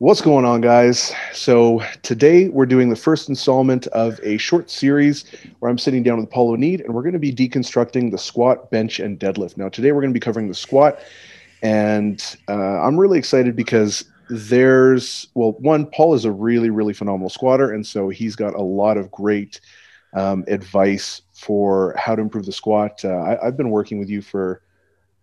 What's going on, guys? So, today we're doing the first installment of a short series where I'm sitting down with Paul Oneid and we're going to be deconstructing the squat, bench, and deadlift. Now, today we're going to be covering the squat, and uh, I'm really excited because there's, well, one, Paul is a really, really phenomenal squatter, and so he's got a lot of great um, advice for how to improve the squat. Uh, I, I've been working with you for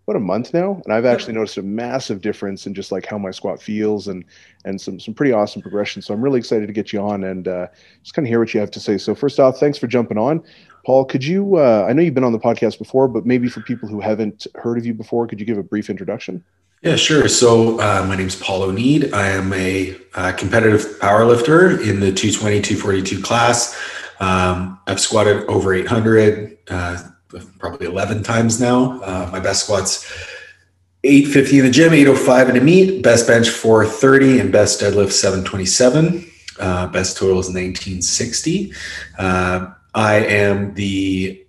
about a month now and i've actually noticed a massive difference in just like how my squat feels and and some some pretty awesome progression so i'm really excited to get you on and uh, just kind of hear what you have to say so first off thanks for jumping on paul could you uh, i know you've been on the podcast before but maybe for people who haven't heard of you before could you give a brief introduction yeah, sure. So uh, my name is Paul Oneid. I am a uh, competitive powerlifter in the 220, 242 class. Um, I've squatted over 800, uh, probably 11 times now. Uh, my best squats 850 in the gym, 805 in a meet, best bench 430, and best deadlift 727. Uh, best total is 1960. Uh, I am the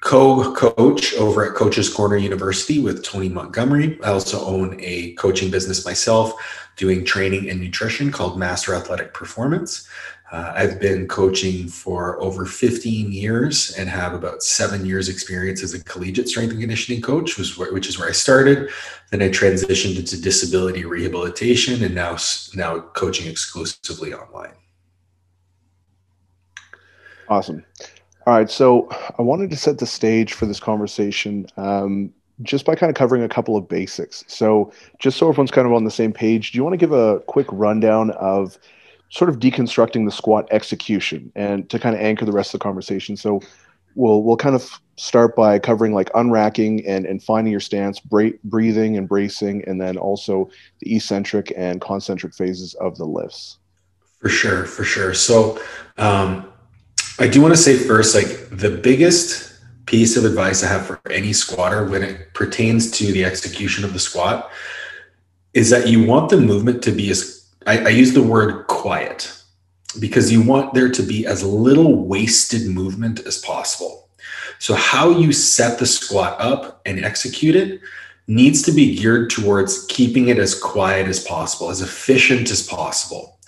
co-coach over at Coaches Corner University with Tony Montgomery. I also own a coaching business myself, doing training and nutrition called Master Athletic Performance. Uh, I've been coaching for over 15 years and have about seven years experience as a collegiate strength and conditioning coach, which, is where I started. Then I transitioned into disability rehabilitation and now, now coaching exclusively online. Awesome. All right. So I wanted to set the stage for this conversation um, just by kind of covering a couple of basics. So just so everyone's kind of on the same page, do you want to give a quick rundown of sort of deconstructing the squat execution and to kind of anchor the rest of the conversation. So we'll we'll kind of start by covering like unracking and and finding your stance, bra- breathing and bracing, and then also the eccentric and concentric phases of the lifts. For sure, for sure. So um, I do want to say first, like the biggest piece of advice I have for any squatter when it pertains to the execution of the squat is that you want the movement to be as I, I use the word quiet because you want there to be as little wasted movement as possible. So, how you set the squat up and execute it needs to be geared towards keeping it as quiet as possible, as efficient as possible.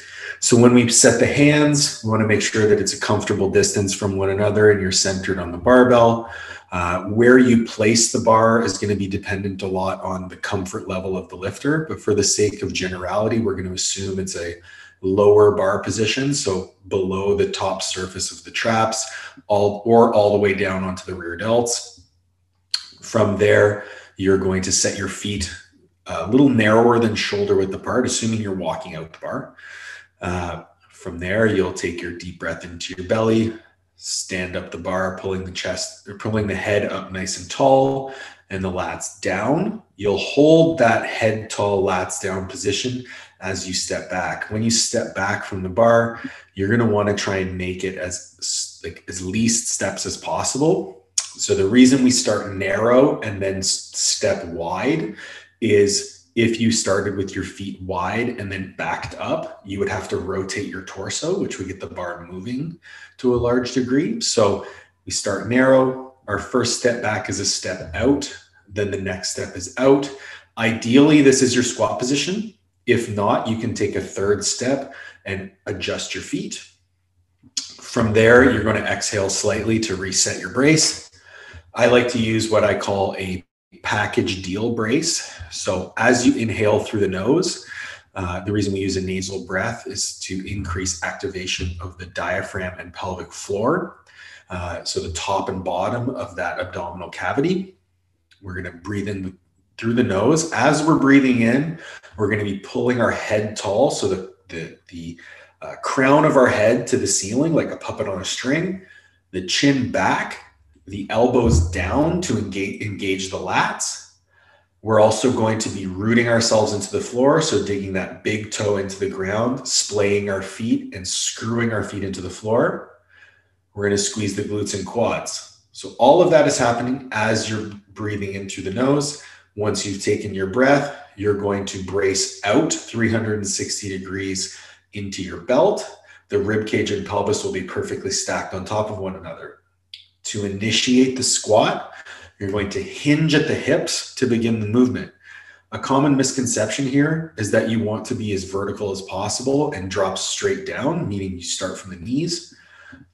So, when we set the hands, we want to make sure that it's a comfortable distance from one another and you're centered on the barbell. Uh, where you place the bar is going to be dependent a lot on the comfort level of the lifter. But for the sake of generality, we're going to assume it's a lower bar position, so below the top surface of the traps, all or all the way down onto the rear delts. From there, you're going to set your feet a little narrower than shoulder width apart, assuming you're walking out the bar. Uh, from there, you'll take your deep breath into your belly, stand up the bar, pulling the chest pulling the head up nice and tall and the lats down. You'll hold that head tall lats down position as you step back. When you step back from the bar, you're going to want to try and make it as like as least steps as possible. So the reason we start narrow and then step wide is if you started with your feet wide and then backed up, you would have to rotate your torso, which would get the bar moving to a large degree. So we start narrow. Our first step back is a step out. Then the next step is out. Ideally, this is your squat position. If not, you can take a third step and adjust your feet. From there, you're going to exhale slightly to reset your brace. I like to use what I call a package deal brace. So as you inhale through the nose, uh, the reason we use a nasal breath is to increase activation of the diaphragm and pelvic floor. Uh, so the top and bottom of that abdominal cavity. We're going to breathe in through the nose. As we're breathing in, we're going to be pulling our head tall. So the, the, the uh, crown of our head to the ceiling, like a puppet on a string, the chin back, the elbows down to engage, engage the lats. We're also going to be rooting ourselves into the floor. So digging that big toe into the ground, splaying our feet and screwing our feet into the floor. We're going to squeeze the glutes and quads. So all of that is happening as you're breathing in through the nose. Once you've taken your breath, you're going to brace out 360 degrees into your belt. The rib cage and pelvis will be perfectly stacked on top of one another to initiate the squat, you're going to hinge at the hips to begin the movement. a common misconception here is that you want to be as vertical as possible and drop straight down, meaning you start from the knees.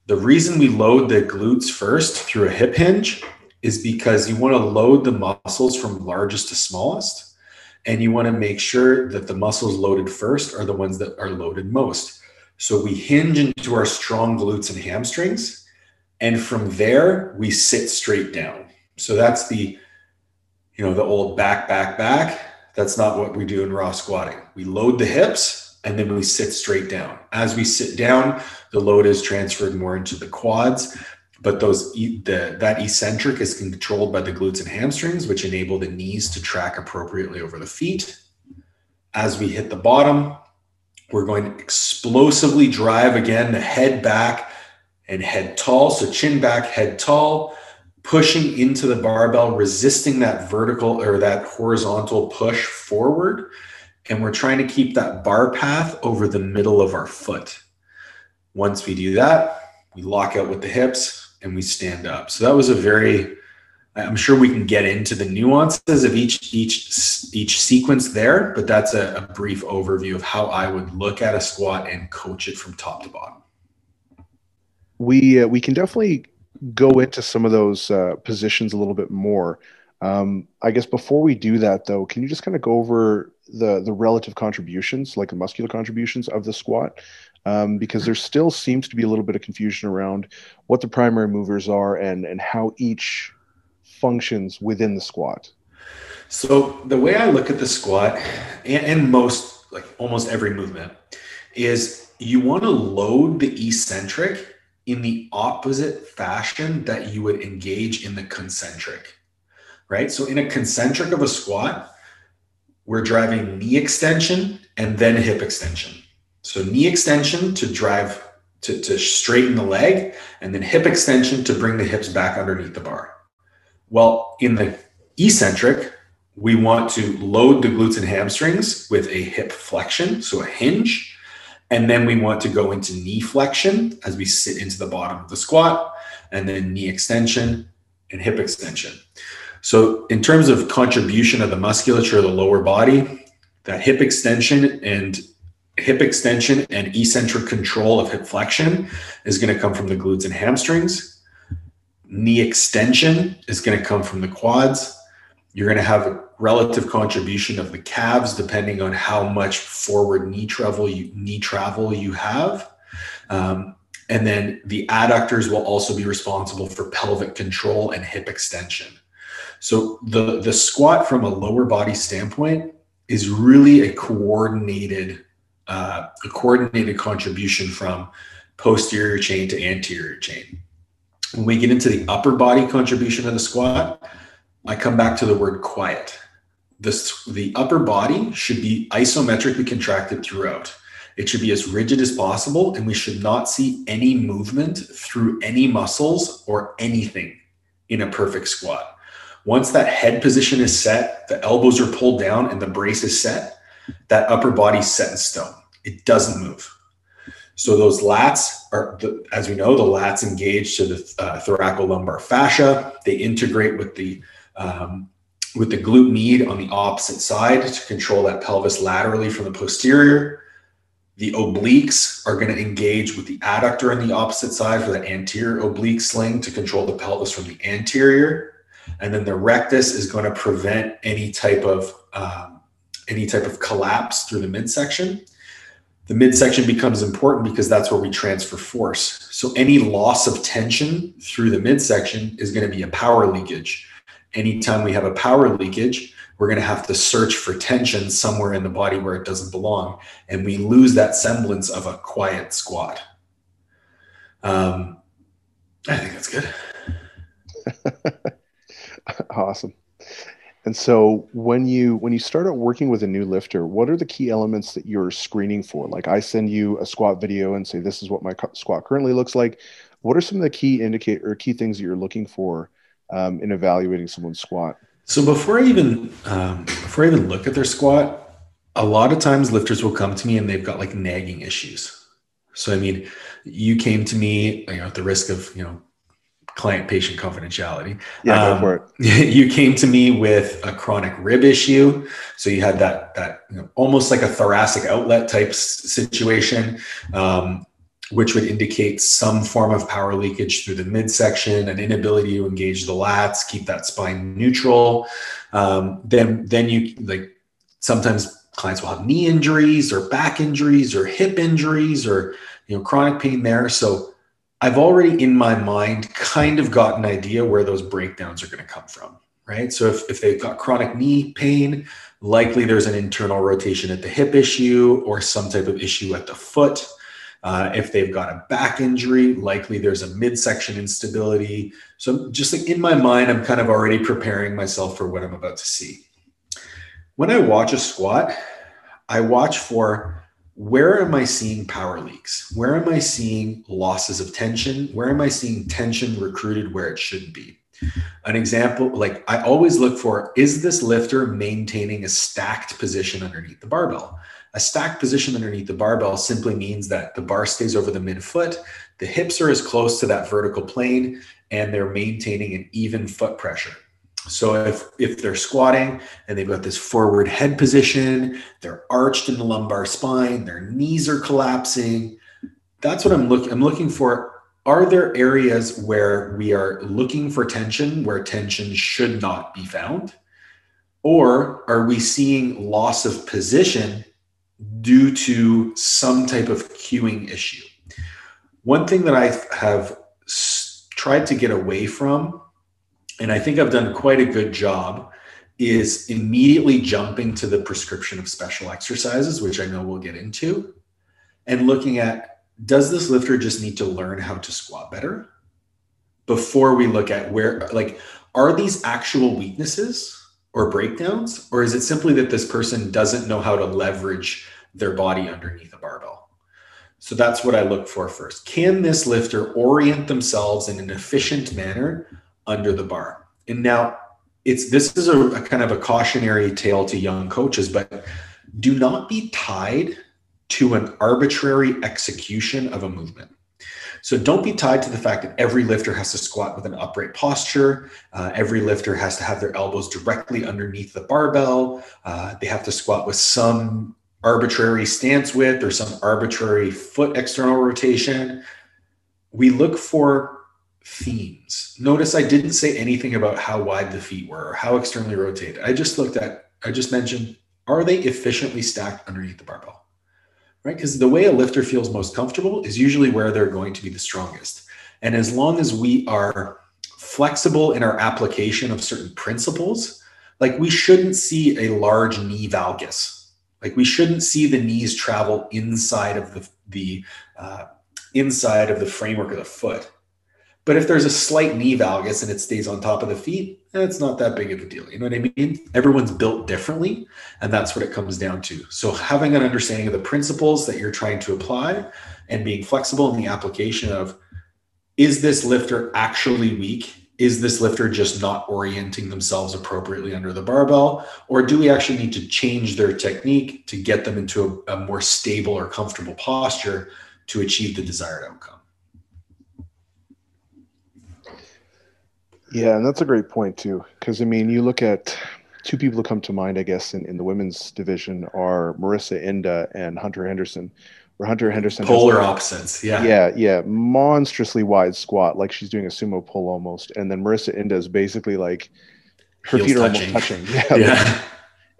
The reason we load the glutes first through a hip hinge is because you want to load the muscles from largest to smallest. And you want to make sure that the muscles loaded first are the ones that are loaded most. So we hinge into our strong glutes and hamstrings. And from there, we sit straight down. So that's the, you know, the old back, back, back. That's not what we do in raw squatting. We load the hips and then we sit straight down. As we sit down, the load is transferred more into the quads but those the that eccentric is controlled by the glutes and hamstrings which enable the knees to track appropriately over the feet as we hit the bottom we're going to explosively drive again the head back and head tall so chin back head tall pushing into the barbell resisting that vertical or that horizontal push forward and we're trying to keep that bar path over the middle of our foot once we do that we lock out with the hips and we stand up. So that was a very I'm sure we can get into the nuances of each each each sequence there, but that's a, a brief overview of how I would look at a squat and coach it from top to bottom. We uh, we can definitely go into some of those uh, positions a little bit more. Um, I guess before we do that, though, can you just kind of go over the the relative contributions, like the muscular contributions of the squat? um, because there still seems to be a little bit of confusion around what the primary movers are and and how each functions within the squat. So the way I look at the squat and, and most like almost every movement is you want to load the eccentric in the opposite fashion that you would engage in the concentric. Right? So in a concentric of a squat, we're driving knee extension and then hip extension. So knee extension to drive to, to straighten the leg, and then hip extension to bring the hips back underneath the bar. Well, in the eccentric, we want to load the glutes and hamstrings with a hip flexion, so a hinge. And then we want to go into knee flexion as we sit into the bottom of the squat, and then knee extension and hip extension. So, in terms of contribution of the musculature of the lower body, that hip extension and hip extension and eccentric control of hip flexion is going to come from the glutes and hamstrings. Knee extension is going to come from the quads. You're going to have a relative contribution of the calves depending on how much forward knee travel you, knee travel you have. Um, and then the adductors will also be responsible for pelvic control and hip extension. So the, the squat from a lower body standpoint is really a coordinated uh, a coordinated contribution from posterior chain to anterior chain. When we get into the upper body contribution of the squat, I come back to the word quiet. This, the upper body should be isometrically contracted throughout. It should be as rigid as possible, and we should not see any movement through any muscles or anything in a perfect squat. Once that head position is set, the elbows are pulled down, and the brace is set, that upper body's set in stone. It doesn't move. So those lats are, as we know, the lats engage to the uh, thoracolumbar fascia. They integrate with the um, with the glute med on the opposite side to control that pelvis laterally from the posterior. The obliques are going to engage with the adductor on the opposite side for that anterior oblique sling to control the pelvis from the anterior. And then the rectus is going to prevent any type of um, any type of collapse through the midsection. The midsection becomes important because that's where we transfer force. So any loss of tension through the midsection is going to be a power leakage. Anytime we have a power leakage, we're going to have to search for tension somewhere in the body where it doesn't belong. And we lose that semblance of a quiet squat. Um, I think that's good. awesome. And so when you when you start out working with a new lifter, what are the key elements that you're screening for? Like I send you a squat video and say this is what my squat currently looks like. What are some of the key indicate or key things that you're looking for um, in evaluating someone's squat? So before I even um, before I even look at their squat, a lot of times lifters will come to me and they've got like nagging issues. So I mean, you came to me, you know, at the risk of you know client patient confidentiality. Yeah, um, go for it. You came to me with a chronic rib issue. So you had that, that you know, almost like a thoracic outlet type situation. Um, which would indicate some form of power leakage through the midsection, an inability to engage the lats, keep that spine neutral. Um, then, then you like sometimes clients will have knee injuries or back injuries or hip injuries or you know chronic pain there. So I've already in my mind kind of got an idea where those breakdowns are going to come from, right? So if, if they've got chronic knee pain, likely there's an internal rotation at the hip issue or some type of issue at the foot. Uh, if they've got a back injury, likely there's a midsection instability. So just like in my mind, I'm kind of already preparing myself for what I'm about to see. When I watch a squat, I watch for where am I seeing power leaks? Where am I seeing losses of tension? Where am I seeing tension recruited where it should be? An example, like I always look for is this lifter maintaining a stacked position underneath the barbell? A stacked position underneath the barbell simply means that the bar stays over the midfoot, the hips are as close to that vertical plane, and they're maintaining an even foot pressure. So if if they're squatting and they've got this forward head position, they're arched in the lumbar spine, their knees are collapsing, that's what I'm looking I'm looking for are there areas where we are looking for tension where tension should not be found? Or are we seeing loss of position due to some type of queuing issue? One thing that I have tried to get away from and I think I've done quite a good job, is immediately jumping to the prescription of special exercises, which I know we'll get into, and looking at does this lifter just need to learn how to squat better before we look at where, like, are these actual weaknesses or breakdowns, or is it simply that this person doesn't know how to leverage their body underneath a barbell? So that's what I look for first. Can this lifter orient themselves in an efficient manner under the bar. And now it's this is a, a, kind of a cautionary tale to young coaches, but do not be tied to an arbitrary execution of a movement. So don't be tied to the fact that every lifter has to squat with an upright posture. Uh, every lifter has to have their elbows directly underneath the barbell. Uh, they have to squat with some arbitrary stance width or some arbitrary foot external rotation. We look for themes. Notice I didn't say anything about how wide the feet were or how externally rotated. I just looked at, I just mentioned, are they efficiently stacked underneath the barbell? Right? Because the way a lifter feels most comfortable is usually where they're going to be the strongest. And as long as we are flexible in our application of certain principles, like we shouldn't see a large knee valgus. Like we shouldn't see the knees travel inside of the, the uh, inside of the framework of the foot but if there's a slight knee valgus and it stays on top of the feet, it's not that big of a deal. You know what I mean? Everyone's built differently, and that's what it comes down to. So having an understanding of the principles that you're trying to apply and being flexible in the application of is this lifter actually weak? Is this lifter just not orienting themselves appropriately under the barbell? Or do we actually need to change their technique to get them into a, a more stable or comfortable posture to achieve the desired outcome? Yeah, and that's a great point too. Because I mean, you look at two people who come to mind, I guess, in, in the women's division are Marissa Inda and Hunter Henderson. Where Hunter Henderson polar opposites, yeah, yeah, yeah, monstrously wide squat, like she's doing a sumo pull almost, and then Marissa Inda is basically like her Heels feet are touching. almost touching, yeah, yeah.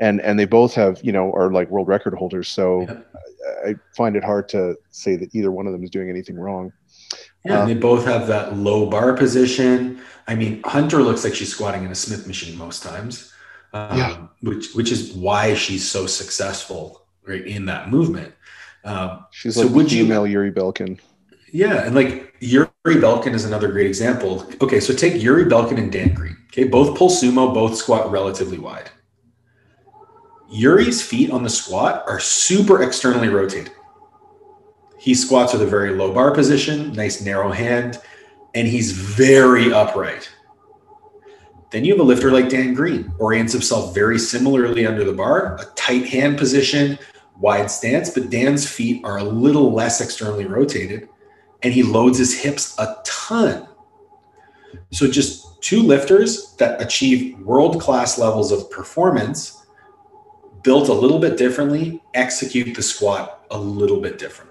and and they both have you know are like world record holders, so yeah. I, I find it hard to say that either one of them is doing anything wrong. Yeah, um, they both have that low bar position. I mean, Hunter looks like she's squatting in a Smith machine most times, um, yeah. which which is why she's so successful right in that movement. Um, she's so like would female you, Yuri Belkin. Yeah, and like Yuri Belkin is another great example. Okay, so take Yuri Belkin and Dan Green. Okay, both pull sumo, both squat relatively wide. Yuri's feet on the squat are super externally rotated. He squats with a very low bar position, nice narrow hand, and he's very upright. Then you have a lifter like Dan Green, orients himself very similarly under the bar, a tight hand position, wide stance, but Dan's feet are a little less externally rotated and he loads his hips a ton. So just two lifters that achieve world class levels of performance, built a little bit differently, execute the squat a little bit differently.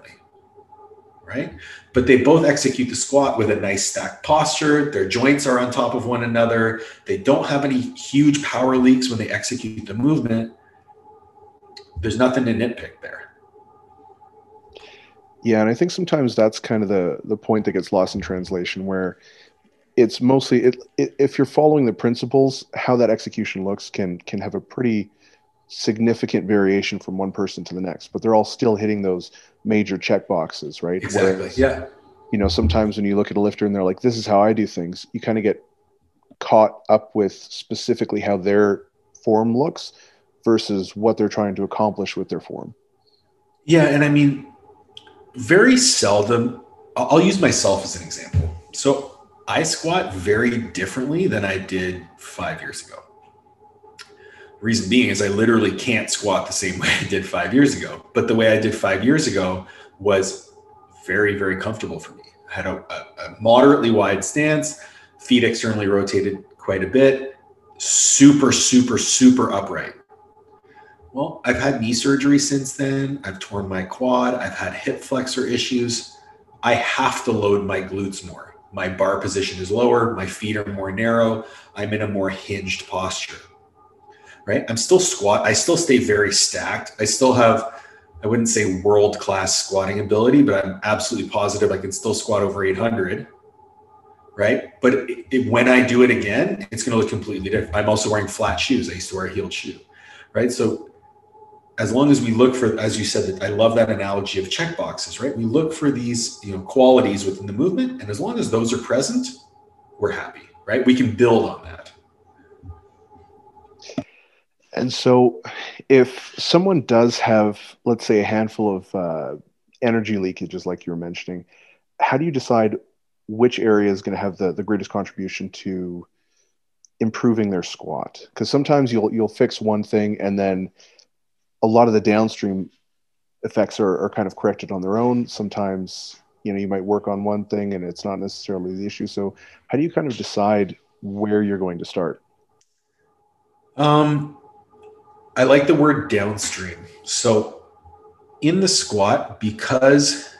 Right? But they both execute the squat with a nice stacked posture. Their joints are on top of one another. They don't have any huge power leaks when they execute the movement. There's nothing to nitpick there. Yeah, and I think sometimes that's kind of the the point that gets lost in translation, where it's mostly it, it, if you're following the principles, how that execution looks can can have a pretty significant variation from one person to the next, but they're all still hitting those major check boxes, right? Exactly. Whereas, yeah. You know, sometimes when you look at a lifter and they're like, "This is how I do things," you kind of get caught up with specifically how their form looks versus what they're trying to accomplish with their form. Yeah, and I mean, very seldom, I'll use myself as an example. So I squat very differently than I did five years ago. Reason being is I literally can't squat the same way I did five years ago. But the way I did five years ago was very, very comfortable for me. I had a, a, a moderately wide stance, feet externally rotated quite a bit, super, super, super upright. Well, I've had knee surgery since then. I've torn my quad. I've had hip flexor issues. I have to load my glutes more. My bar position is lower. My feet are more narrow. I'm in a more hinged posture. Right? I'm still squat. I still stay very stacked. I still have, I wouldn't say world class squatting ability, but I'm absolutely positive I can still squat over 800 right? But it, it, when I do it again, it's going to look completely different. I'm also wearing flat shoes. I used to wear a heeled shoe, right? So as long as we look for, as you said, I love that analogy of check boxes, right? We look for these, you know, qualities within the movement, and as long as those are present, we're happy, right? We can build on that. And so, if someone does have, let's say, a handful of uh, energy leakages, like you were mentioning, how do you decide which area is going to have the, the greatest contribution to improving their squat? Because sometimes you'll you'll fix one thing and then a lot of the downstream effects are, are kind of corrected on their own. Sometimes, you know, you might work on one thing and it's not necessarily the issue. So how do you kind of decide where you're going to start? Um, I like the word downstream. So in the squat, because,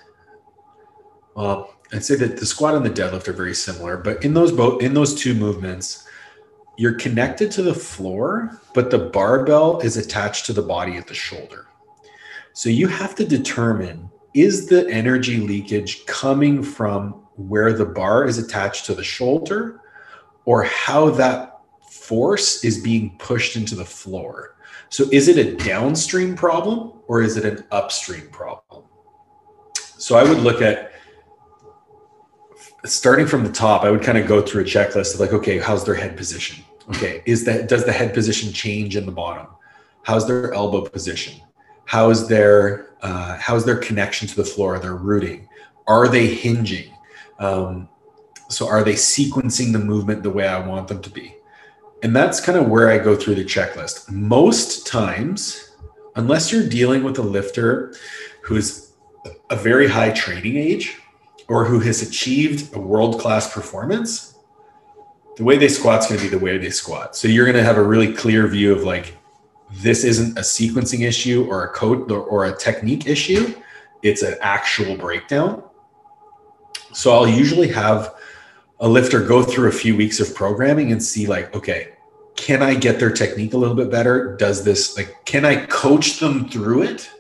well, I'd say that the squat and the deadlift are very similar, but in those both in those two movements, you're connected to the floor, but the barbell is attached to the body at the shoulder. So you have to determine is the energy leakage coming from where the bar is attached to the shoulder or how that force is being pushed into the floor. So is it a downstream problem or is it an upstream problem? So I would look at starting from the top, I would kind of go through a checklist of like, okay, how's their head position? Okay, is that does the head position change in the bottom? How's their elbow position? How's their uh, how's their connection to the floor? Their rooting? Are they hinging? Um, so are they sequencing the movement the way I want them to be? And that's kind of where I go through the checklist. Most times, unless you're dealing with a lifter who's a very high training age or who has achieved a world class performance, the way they squat is going to be the way they squat. So you're going to have a really clear view of like, this isn't a sequencing issue or a code or a technique issue. It's an actual breakdown. So I'll usually have a lifter go through a few weeks of programming and see like, okay, can I get their technique a little bit better? Does this like, can I coach them through it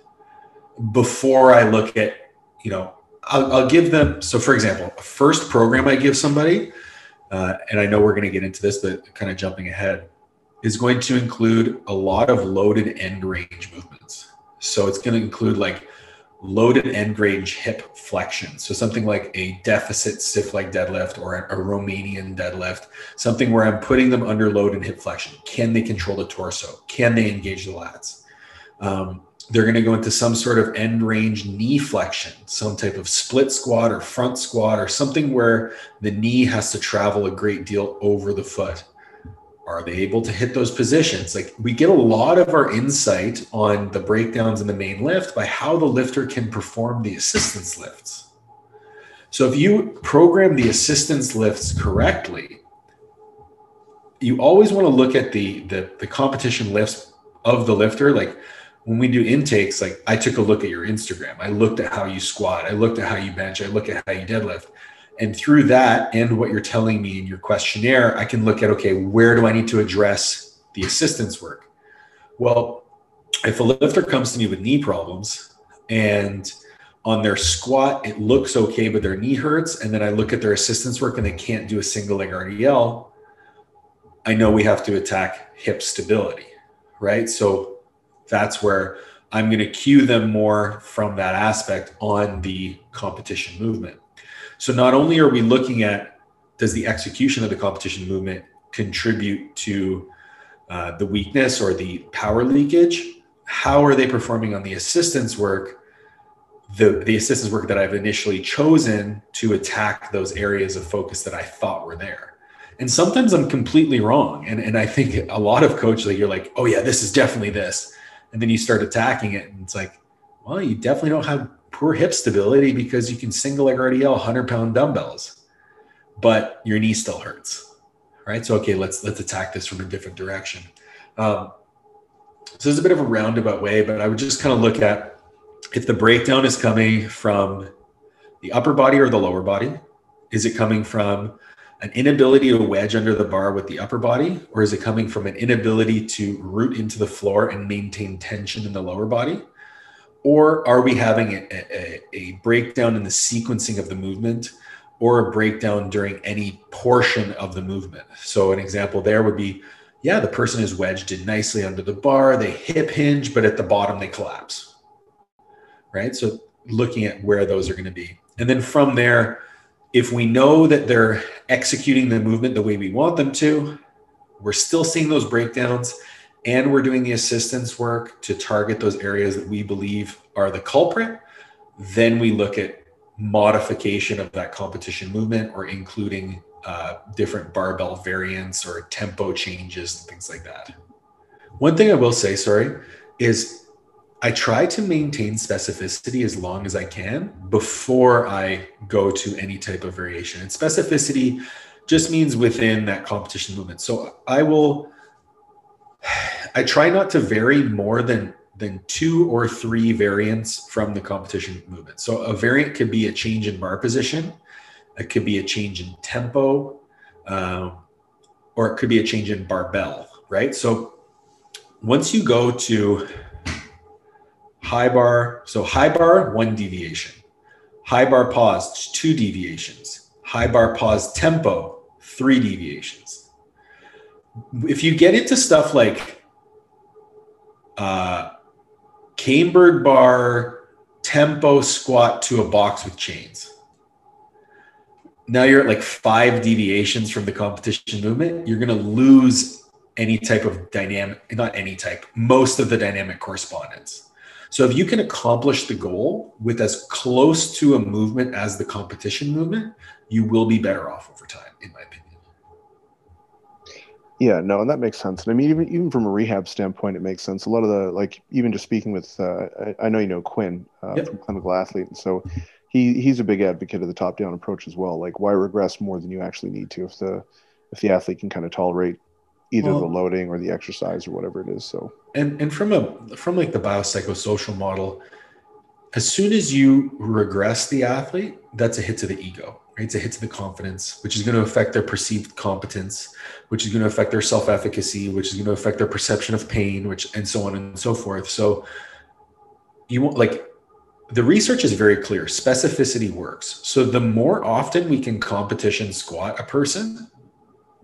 before I look at, you know, I'll, I'll give them. So for example, a first program I give somebody, uh, and I know we're going to get into this, but kind of jumping ahead, is going to include a lot of loaded end range movements. So it's going to include like loaded end range hip flexion. So something like a deficit stiff leg deadlift or a, Romanian deadlift, something where I'm putting them under load and hip flexion. Can they control the torso? Can they engage the lats? Um, they're going to go into some sort of end range knee flexion, some type of split squat or front squat or something where the knee has to travel a great deal over the foot. Are they able to hit those positions? Like we get a lot of our insight on the breakdowns in the main lift by how the lifter can perform the assistance lifts. So if you program the assistance lifts correctly, you always want to look at the, the the competition lifts of the lifter. Like when we do intakes, like I took a look at your Instagram. I looked at how you squat. I looked at how you bench. I look at how you deadlift. And through that and what you're telling me in your questionnaire, I can look at okay, where do I need to address the assistance work? Well, if a lifter comes to me with knee problems and on their squat it looks okay but their knee hurts and then i look at their assistance work and they can't do a single leg rdl i know we have to attack hip stability right so that's where i'm going to cue them more from that aspect on the competition movement so not only are we looking at does the execution of the competition movement contribute to uh, the weakness or the power leakage? How are they performing on the assistance work the the assistance work that i've initially chosen to attack those areas of focus that i thought were there? And sometimes i'm completely wrong. And, and i think a lot of coaches like you're like oh yeah this is definitely this. And then you start attacking it and it's like well you definitely don't have poor hip stability because you can single leg rdl 100 pound dumbbells but your knee still hurts right so okay let's let's attack this from a different direction um, so there's a bit of a roundabout way, but I would just kind of look at if the breakdown is coming from the upper body or the lower body. Is it coming from an inability to wedge under the bar with the upper body, or is it coming from an inability to root into the floor and maintain tension in the lower body? Or are we having a, a, a breakdown in the sequencing of the movement or a breakdown during any portion of the movement? So, an example there would be yeah, the person is wedged in nicely under the bar. They hip hinge, but at the bottom they collapse. Right. So looking at where those are going to be. And then from there, if we know that they're executing the movement the way we want them to, we're still seeing those breakdowns and we're doing the assistance work to target those areas that we believe are the culprit, then we look at modification of that competition movement or including uh, different barbell variants or tempo changes and things like that. One thing I will say, sorry, is I try to maintain specificity as long as I can before I go to any type of variation. And specificity just means within that competition movement. So I will, I try not to vary more than than two or three variants from the competition movement. So a variant could be a change in bar position, it could be a change in tempo, um, or it could be a change in barbell, right? So once you go to high bar, so high bar, one deviation, high bar pause, two deviations, high bar pause tempo, three deviations. If you get into stuff like uh, cambered bar, tempo squat to a box with chains, now you're at like five deviations from the competition movement, you're going to lose any type of dynamic, not any type, most of the dynamic correspondence. So if you can accomplish the goal with as close to a movement as the competition movement, you will be better off over time, in my opinion. Yeah, no, and that makes sense. And I mean, even even from a rehab standpoint, it makes sense. A lot of the like, even just speaking with, uh, I, I, know you know Quinn uh, yep. from Clinical Athlete, and so he he's a big advocate of the top down approach as well. Like why regress more than you actually need to if the if the athlete can kind of tolerate either well, the loading or the exercise or whatever it is. So and and from a from like the biopsychosocial model, as soon as you regress the athlete, that's a hit to the ego. Right? It's a hit to the confidence, which is going to affect their perceived competence, which is going to affect their self-efficacy, which is going to affect their perception of pain, which and so on and so forth. So you want like the research is very clear specificity works so the more often we can competition squat a person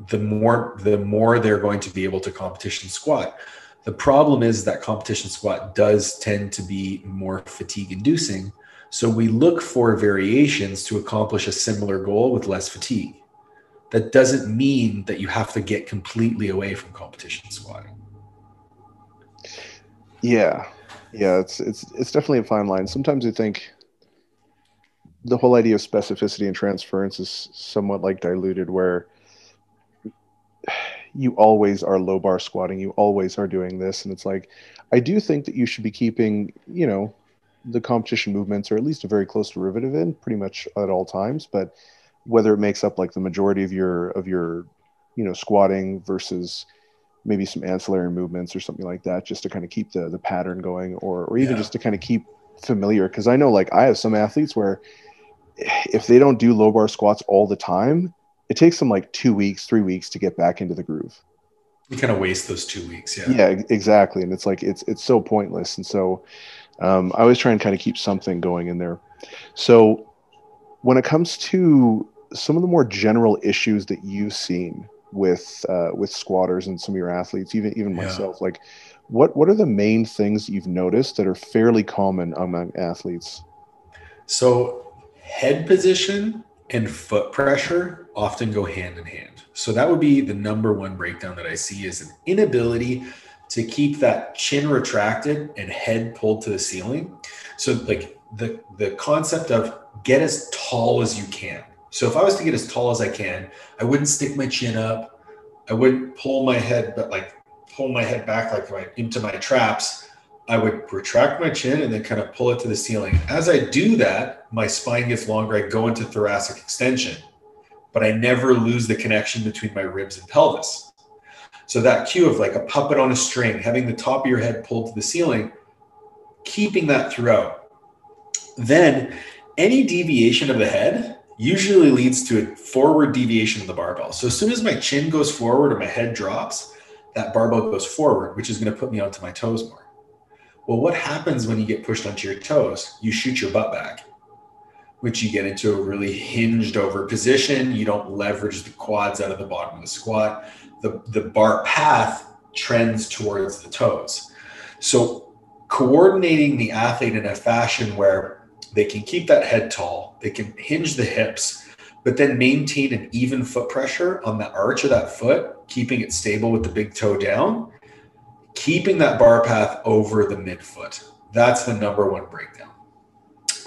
the more the more they're going to be able to competition squat the problem is that competition squat does tend to be more fatigue inducing so we look for variations to accomplish a similar goal with less fatigue. That doesn't mean that you have to get completely away from competition squatting. Yeah. Yeah, it's it's it's definitely a fine line. Sometimes I think the whole idea of specificity and transference is somewhat like diluted, where you always are low bar squatting, you always are doing this, and it's like I do think that you should be keeping, you know, the competition movements are at least a very close derivative in pretty much at all times. But whether it makes up like the majority of your of your you know squatting versus maybe some ancillary movements or something like that just to kind of keep the the pattern going or or even yeah. just to kind of keep familiar because i know like i have some athletes where if they don't do low bar squats all the time it takes them like two weeks three weeks to get back into the groove you kind of waste those two weeks yeah yeah exactly and it's like it's it's so pointless and so um, i always try and kind of keep something going in there so when it comes to some of the more general issues that you've seen with uh, with squatters and some of your athletes, even even yeah. myself. Like, what what are the main things you've noticed that are fairly common among athletes? So, head position and foot pressure often go hand in hand. So that would be the number one breakdown that I see is an inability to keep that chin retracted and head pulled to the ceiling. So like the the concept of get as tall as you can. So if I was to get as tall as I can, I wouldn't stick my chin up. I wouldn't pull my head, but like pull my head back like my, into my traps. I would retract my chin and then kind of pull it to the ceiling. As I do that, my spine gets longer. I go into thoracic extension, but I never lose the connection between my ribs and pelvis. So that cue of like a puppet on a string, having the top of your head pulled to the ceiling, keeping that throughout. Then any deviation of the head usually leads to a forward deviation of the barbell. So as soon as my chin goes forward or my head drops, that barbell goes forward, which is going to put me onto my toes more. Well, what happens when you get pushed onto your toes? You shoot your butt back, which you get into a really hinged over position. You don't leverage the quads out of the bottom of the squat. The, the bar path trends towards the toes. So coordinating the athlete in a fashion where they can keep that head tall. They can hinge the hips, but then maintain an even foot pressure on the arch of that foot, keeping it stable with the big toe down, keeping that bar path over the midfoot. That's the number one breakdown.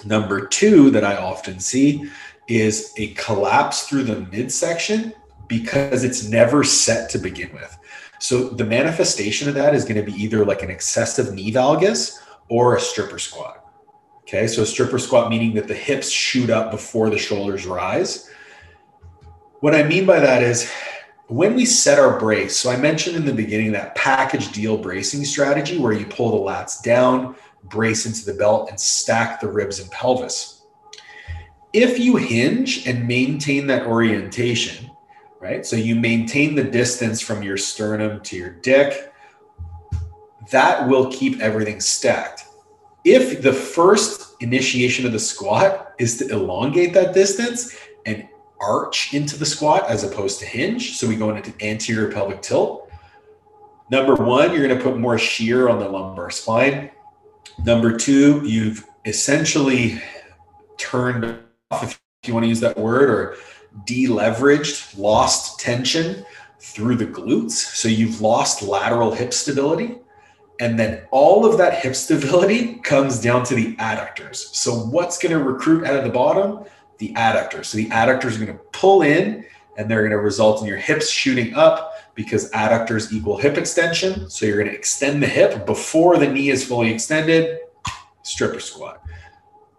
Number two that I often see is a collapse through the midsection because it's never set to begin with. So the manifestation of that is going to be either like an excessive knee valgus or a stripper squat. Okay, so stripper squat meaning that the hips shoot up before the shoulders rise. What I mean by that is when we set our brace, so I mentioned in the beginning that package deal bracing strategy where you pull the lats down, brace into the belt, and stack the ribs and pelvis. If you hinge and maintain that orientation, right? So you maintain the distance from your sternum to your dick, that will keep everything stacked if the first initiation of the squat is to elongate that distance and arch into the squat as opposed to hinge, so we go into anterior pelvic tilt. Number one, you're going to put more shear on the lumbar spine. Number two, you've essentially turned off, if you want to use that word, or deleveraged, lost tension through the glutes. So you've lost lateral hip stability. And then all of that hip stability comes down to the adductors. So what's going to recruit out of the bottom? The adductors. So the adductors are going to pull in and they're going to result in your hips shooting up because adductors equal hip extension. So you're going to extend the hip before the knee is fully extended, stripper squat.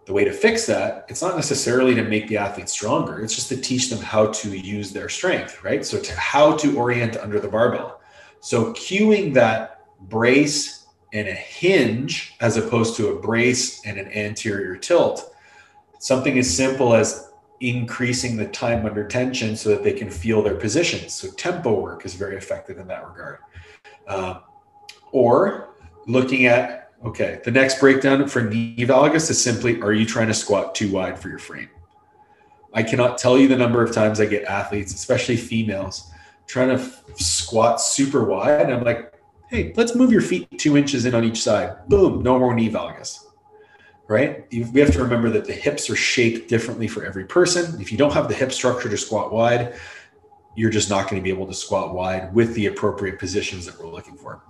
The way to fix that, it's not necessarily to make the athlete stronger. It's just to teach them how to use their strength, right? So to how to orient under the barbell. So cueing that brace and a hinge as opposed to a brace and an anterior tilt. Something as simple as increasing the time under tension so that they can feel their positions. So tempo work is very effective in that regard. Uh, or looking at, okay, the next breakdown for knee valgus is simply, are you trying to squat too wide for your frame? I cannot tell you the number of times I get athletes, especially females, trying to f- squat super wide. I'm like, hey, let's move your feet two inches in on each side. Boom, no more knee valgus. Right? We have to remember that the hips are shaped differently for every person. If you don't have the hip structure to squat wide, you're just not going to be able to squat wide with the appropriate positions that we're looking for.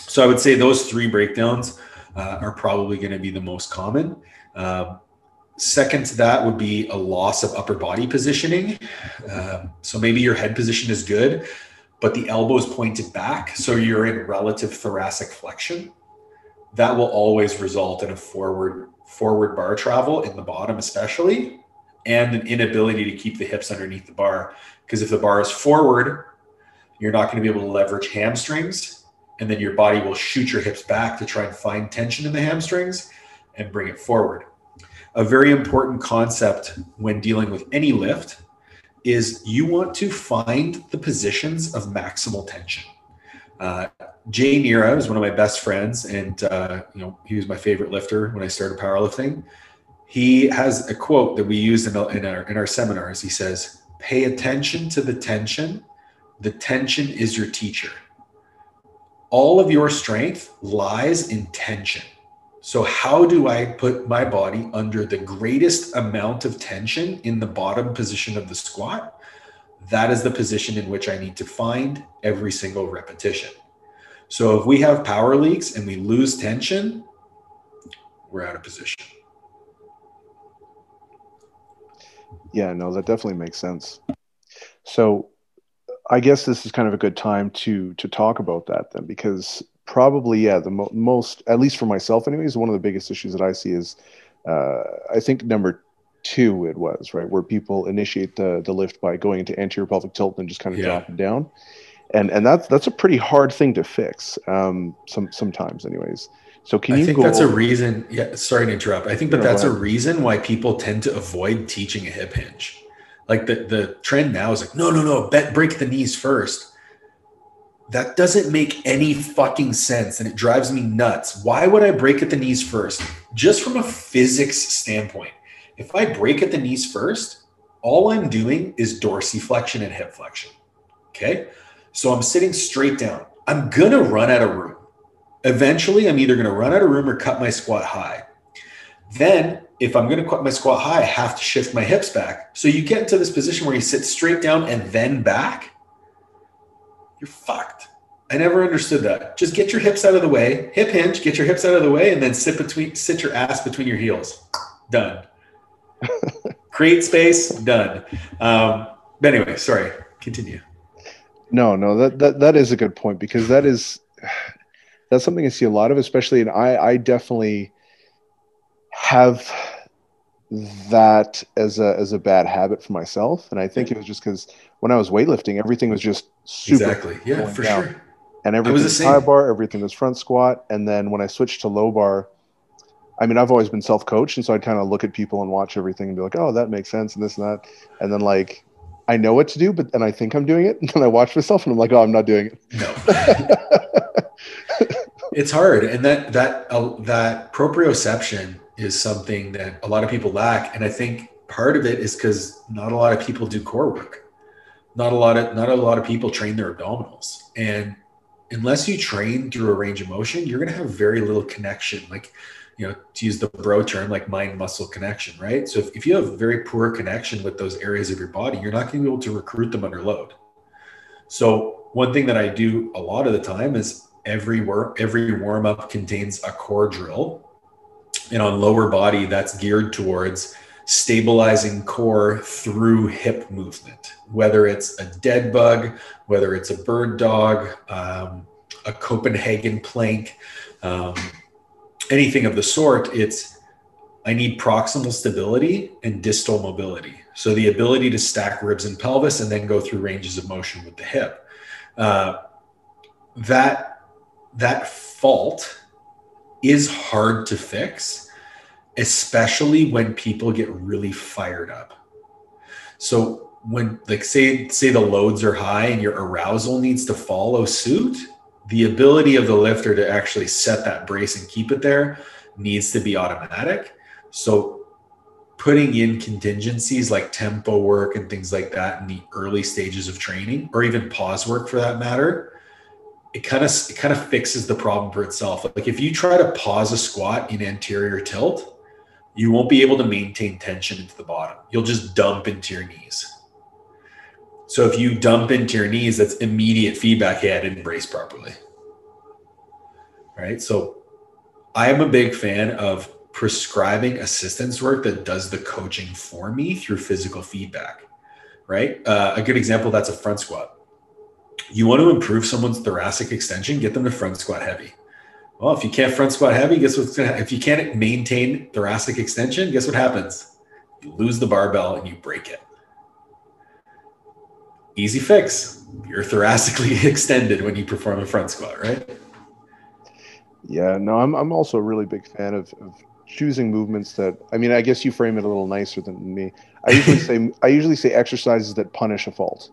So I would say those three breakdowns uh, are probably going to be the most common. Uh, second to that would be a loss of upper body positioning. Uh, so maybe your head position is good, but the elbows pointed back. So you're in relative thoracic flexion. That will always result in a forward forward bar travel in the bottom, especially, and an inability to keep the hips underneath the bar. Because if the bar is forward, you're not going to be able to leverage hamstrings, and then your body will shoot your hips back to try and find tension in the hamstrings and bring it forward. A very important concept when dealing with any lift is you want to find the positions of maximal tension. Uh, Jay Nira is one of my best friends, and uh, you know he was my favorite lifter when I started powerlifting. He has a quote that we use in, in our in our seminars. He says, "Pay attention to the tension. The tension is your teacher. All of your strength lies in tension. So, how do I put my body under the greatest amount of tension in the bottom position of the squat? That is the position in which I need to find every single repetition. So, if we have power leaks and we lose tension, we're out of position. Yeah, no, that definitely makes sense. So, I guess this is kind of a good time to to talk about that then, because probably yeah the mo- most at least for myself anyways one of the biggest issues that i see is uh, i think number two it was right? Where people initiate the the lift by going into anterior pelvic tilt and just kind of yeah. dropping down. And and that's that's a pretty hard thing to fix um some sometimes anyways. So can I you think that's over- a reason yeah sorry to interrupt. I think but that's a reason why people tend to avoid teaching a hip hinge. Like the the trend now is like no no no bet break the knees first. That doesn't make any fucking sense and it drives me nuts. Why would I break at the knees first? Just from a physics standpoint, if I break at the knees first, all I'm doing is dorsiflexion and hip flexion. Okay. So I'm sitting straight down. I'm going to run out of room. Eventually, I'm either going to run out of room or cut my squat high. Then, if I'm going to cut my squat high, I have to shift my hips back. So you get into this position where you sit straight down and then back you're fucked. I never understood that. Just get your hips out of the way, hip hinge, get your hips out of the way, and then sit between sit your ass between your heels. Done. Create space. Done. Um, but anyway, sorry. Continue. No, no, that, that that is a good point because that is that's something I see a lot of, especially and I I definitely have that as a as a bad habit for myself, and I think it was just because when I was weightlifting, everything was just super exactly yeah for down. sure, and everything was, was high bar, everything was front squat, and then when I switched to low bar, I mean I've always been self coached, and so I'd kind of look at people and watch everything and be like, oh that makes sense and this and that, and then like I know what to do, but and I think I'm doing it, and then I watch myself and I'm like, oh I'm not doing it. No. it's hard, and that that uh, that proprioception is something that a lot of people lack. And I think part of it is because not a lot of people do core work. Not a lot of not a lot of people train their abdominals. And unless you train through a range of motion, you're gonna have very little connection. Like, you know, to use the bro term, like mind muscle connection, right? So if, if you have very poor connection with those areas of your body, you're not gonna be able to recruit them under load. So one thing that I do a lot of the time is every work every warm up contains a core drill and on lower body that's geared towards stabilizing core through hip movement whether it's a dead bug whether it's a bird dog um, a copenhagen plank um, anything of the sort it's i need proximal stability and distal mobility so the ability to stack ribs and pelvis and then go through ranges of motion with the hip uh, that that fault is hard to fix, especially when people get really fired up. So when like say say the loads are high and your arousal needs to follow suit, the ability of the lifter to actually set that brace and keep it there needs to be automatic. So putting in contingencies like tempo work and things like that in the early stages of training or even pause work for that matter it kind of it kind of fixes the problem for itself. Like if you try to pause a squat in anterior tilt, you won't be able to maintain tension into the bottom. You'll just dump into your knees. So if you dump into your knees, that's immediate feedback. Hey, I didn't brace properly. Right. So I am a big fan of prescribing assistance work that does the coaching for me through physical feedback. Right. Uh, a good example that's a front squat you want to improve someone's thoracic extension, get them to front squat heavy. Well, if you can't front squat heavy, guess what's gonna if you can't maintain thoracic extension, guess what happens? You lose the barbell and you break it. Easy fix. You're thoracically extended when you perform a front squat, right? Yeah, no, I'm I'm also a really big fan of, of choosing movements that I mean, I guess you frame it a little nicer than me. I usually say I usually say exercises that punish a fault.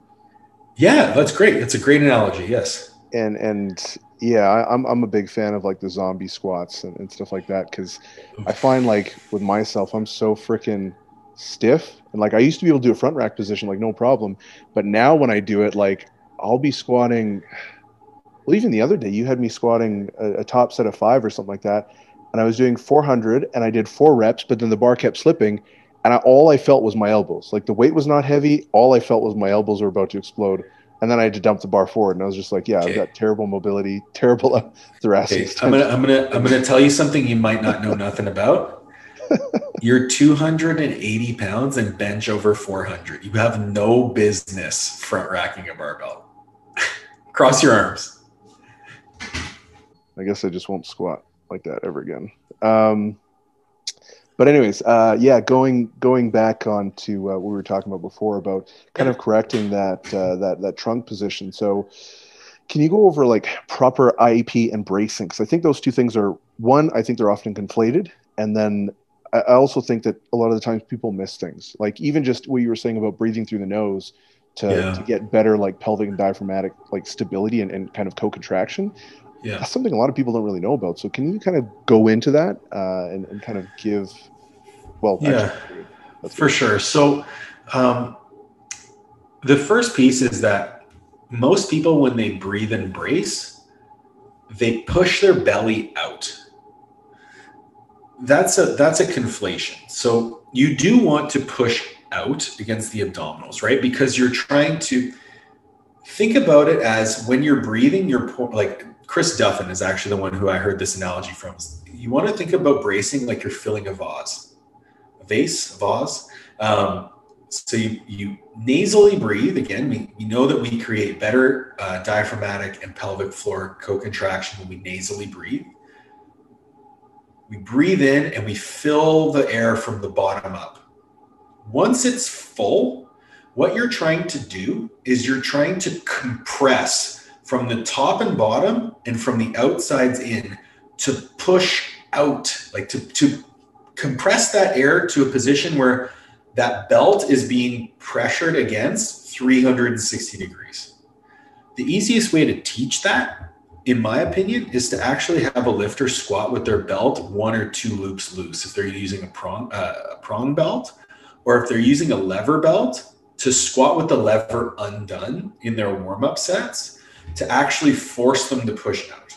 Yeah, that's great. That's a great analogy. Yes. And and yeah, I, am I'm a big fan of like the zombie squats and, and stuff like that because I find like with myself, I'm so freaking stiff and like I used to be able to do a front rack position like no problem, but now when I do it, like I'll be squatting. Well, even the other day, you had me squatting a, a top set of five or something like that, and I was doing 400 and I did four reps, but then the bar kept slipping and I, all I felt was my elbows. Like the weight was not heavy. All I felt was my elbows were about to explode. And then I had to dump the bar forward, and I was just like, "Yeah, okay. I've got terrible mobility, terrible thoracic." Okay. I'm gonna, I'm gonna, I'm gonna tell you something you might not know nothing about. You're 280 pounds and bench over 400. You have no business front racking a barbell. Cross your arms. I guess I just won't squat like that ever again. Um, but anyways, uh, yeah, going going back on to uh, what we were talking about before about kind of correcting that uh, that that trunk position. So, can you go over like proper IAP and bracing? Because I think those two things are one. I think they're often conflated, and then I also think that a lot of the times people miss things. Like even just what you were saying about breathing through the nose to, yeah. to get better like pelvic and diaphragmatic like stability and, and kind of co-contraction yeah. that's something a lot of people don't really know about. So can you kind of go into that uh, and, and kind of give, well, yeah, actually, for sure. So um, the first piece is that most people, when they breathe and brace, they push their belly out. That's a that's a conflation. So you do want to push out against the abdominals, right? Because you're trying to think about it as when you're breathing, you're like Chris Duffin is actually the one who I heard this analogy from. You want to think about bracing like you're filling a vase, a vase, a vase. Um, so you, you nasally breathe. Again, we, we know that we create better uh, diaphragmatic and pelvic floor co-contraction when we nasally breathe. We breathe in and we fill the air from the bottom up. Once it's full, what you're trying to do is you're trying to compress from the top and bottom and from the outsides in to push out, like to, to compress that air to a position where that belt is being pressured against 360 degrees. The easiest way to teach that, in my opinion, is to actually have a lifter squat with their belt one or two loops loose if they're using a prong, uh, a prong belt, or if they're using a lever belt to squat with the lever undone in their warm up sets to actually force them to push out.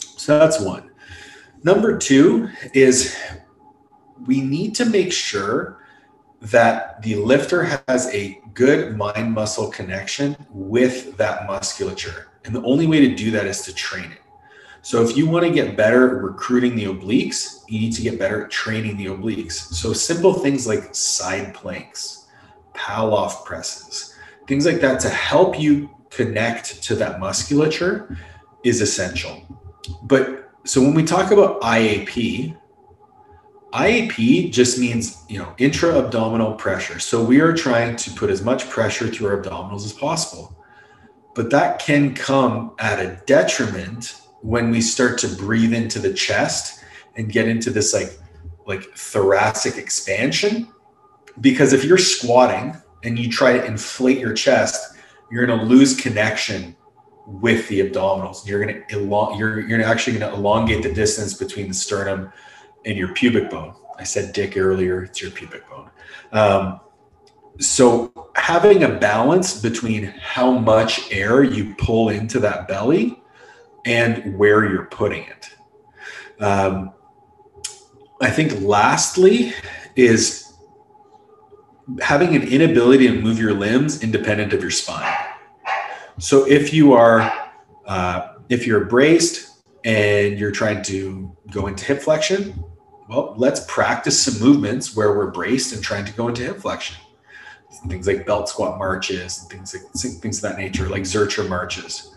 So that's one. Number two is we need to make sure that the lifter has a good mind muscle connection with that musculature. And the only way to do that is to train it. So if you want to get better at recruiting the obliques, you need to get better at training the obliques. So simple things like side planks, Pallof presses, things like that to help you connect to that musculature is essential. But so when we talk about IAP, IAP just means, you know, intra-abdominal pressure. So we are trying to put as much pressure through our abdominals as possible. But that can come at a detriment when we start to breathe into the chest and get into this like like thoracic expansion because if you're squatting and you try to inflate your chest you're going to lose connection with the abdominals. You're going to elong- you're you're actually going to elongate the distance between the sternum and your pubic bone. I said dick earlier; it's your pubic bone. Um, so having a balance between how much air you pull into that belly and where you're putting it. Um, I think lastly is having an inability to move your limbs independent of your spine. So if you are uh, if you're braced and you're trying to go into hip flexion, well, let's practice some movements where we're braced and trying to go into hip flexion. Things like belt squat marches and things like things of that nature, like Zercher marches.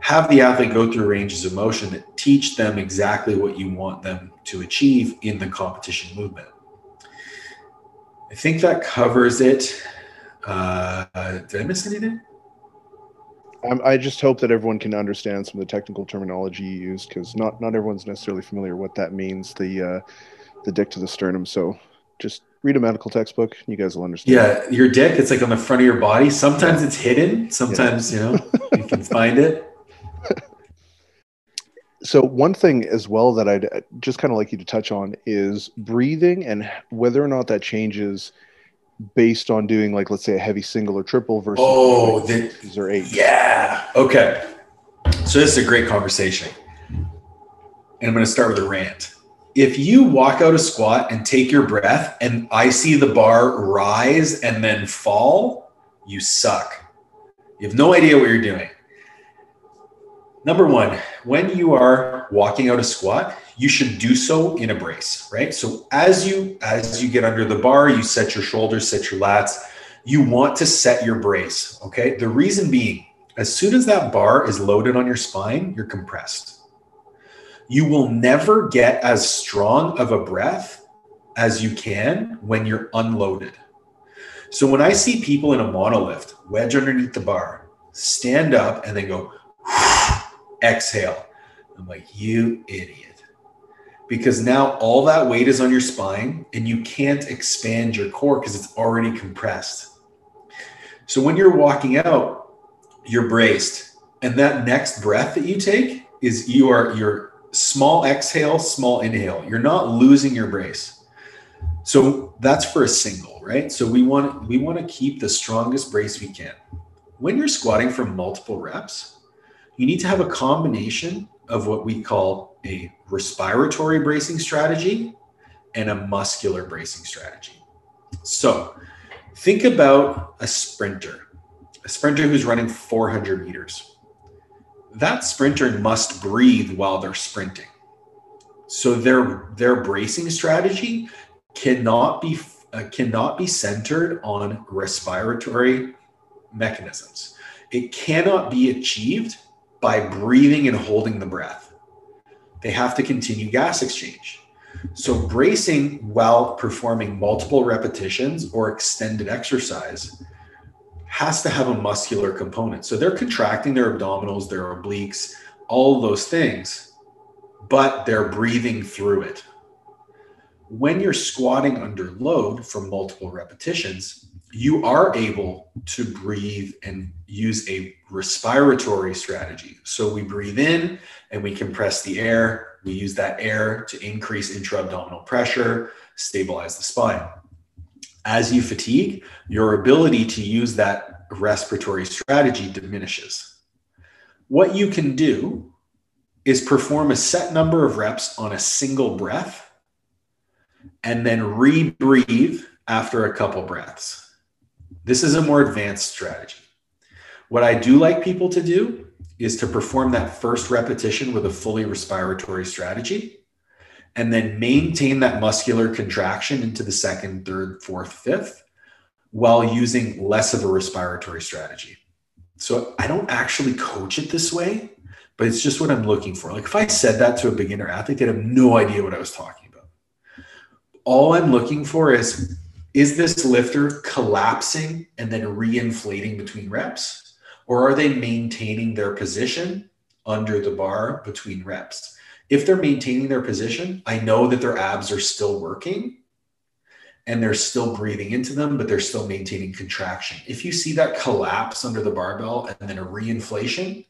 have the athlete go through ranges of motion that teach them exactly what you want them to achieve in the competition movement. I think that covers it. Uh, did I miss anything? I just hope that everyone can understand some of the technical terminology you use because not not everyone's necessarily familiar what that means. The uh, the dick to the sternum. So just read a medical textbook. You guys will understand. Yeah, your dick. It's like on the front of your body. Sometimes it's hidden. Sometimes yeah. you know you can find it. So one thing as well that I'd uh, just kind of like you to touch on is breathing and whether or not that changes based on doing like let's say a heavy single or triple versus oh the, or eight. Yeah. Okay. So this is a great conversation. And I'm going to start with a rant. If you walk out a squat and take your breath and I see the bar rise and then fall, you suck. You have no idea what you're doing. Number one, when you are walking out a squat, you should do so in a brace, right? So as you as you get under the bar, you set your shoulders, set your lats. You want to set your brace, okay? The reason being, as soon as that bar is loaded on your spine, you're compressed. You will never get as strong of a breath as you can when you're unloaded. So when I see people in a monolift wedge underneath the bar, stand up and then go exhale. I'm like, you idiot. Because now all that weight is on your spine and you can't expand your core because it's already compressed. So when you're walking out, you're braced. And that next breath that you take is you are your small exhale, small inhale. You're not losing your brace. So that's for a single, right? So we want we want to keep the strongest brace we can. When you're squatting for multiple reps, you need to have a combination of what we call a respiratory bracing strategy and a muscular bracing strategy. So think about a sprinter, a sprinter who's running 400 meters. That sprinter must breathe while they're sprinting. So their their bracing strategy cannot be uh, cannot be centered on respiratory mechanisms. It cannot be achieved by breathing and holding the breath. They have to continue gas exchange. So, bracing while performing multiple repetitions or extended exercise has to have a muscular component. So, they're contracting their abdominals, their obliques, all those things, but they're breathing through it. When you're squatting under load for multiple repetitions, you are able to breathe and use a respiratory strategy. So we breathe in and we compress the air. We use that air to increase intra abdominal pressure, stabilize the spine. As you fatigue, your ability to use that respiratory strategy diminishes. What you can do is perform a set number of reps on a single breath and then rebreathe after a couple breaths this is a more advanced strategy. What I do like people to do is to perform that first repetition with a fully respiratory strategy and then maintain that muscular contraction into the second, third, fourth, fifth while using less of a respiratory strategy. So I don't actually coach it this way, but it's just what I'm looking for. Like if I said that to a beginner athlete, they'd have no idea what I was talking about. All I'm looking for is is this lifter collapsing and then reinflating between reps? Or are they maintaining their position under the bar between reps? If they're maintaining their position, I know that their abs are still working and they're still breathing into them, but they're still maintaining contraction. If you see that collapse under the barbell and then a reinflation,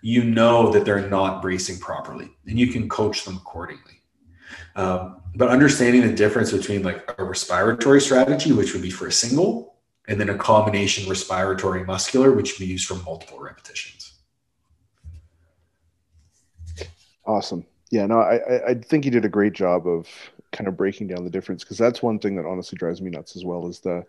you know that they're not bracing properly and you can coach them accordingly. Um, but understanding the difference between like a respiratory strategy, which would be for a single, and then a combination respiratory muscular, which be used for multiple repetitions. Awesome. Yeah, no, I, I think you did a great job of kind of breaking down the difference because that's one thing that honestly drives me nuts as well is the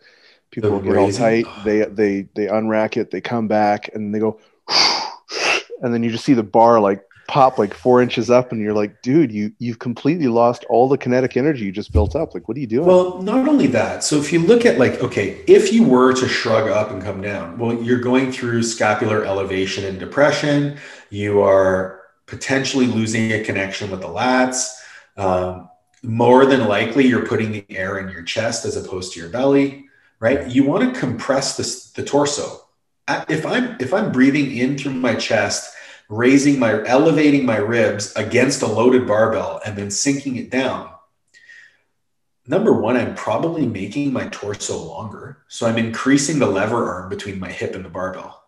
people the get all tight, they they they unrack it, they come back, and they go, and then you just see the bar like pop like four inches up and you're like dude you you've completely lost all the kinetic energy you just built up. Like what are you doing? Well not only that so if you look at like okay if you were to shrug up and come down well you're going through scapular elevation and depression you are potentially losing a connection with the lats. Um, more than likely you're putting the air in your chest as opposed to your belly right? You want to compress the torso. If i'm if i'm breathing in through my chest raising my elevating my ribs against a loaded barbell and then sinking it down number one i'm probably making my torso longer. So i'm increasing the lever arm between my hip and the barbell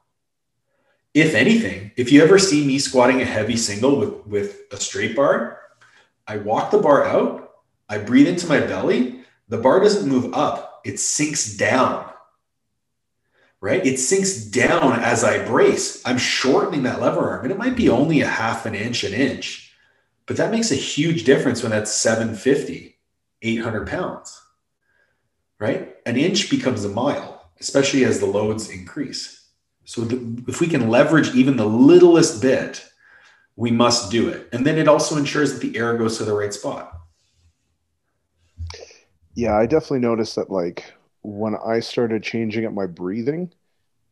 if anything if you ever see me squatting a heavy single with with a straight bar i walk the bar out i breathe into my belly the bar doesn't move up it sinks down right? It sinks down as I brace. I'm shortening that lever arm, and it might be only a half an inch, an inch, but that makes a huge difference when that's 750, 800 pounds, right? An inch becomes a mile, especially as the loads increase. So the, if we can leverage even the littlest bit, we must do it. And then it also ensures that the air goes to the right spot. Yeah, I definitely noticed that like when I started changing up my breathing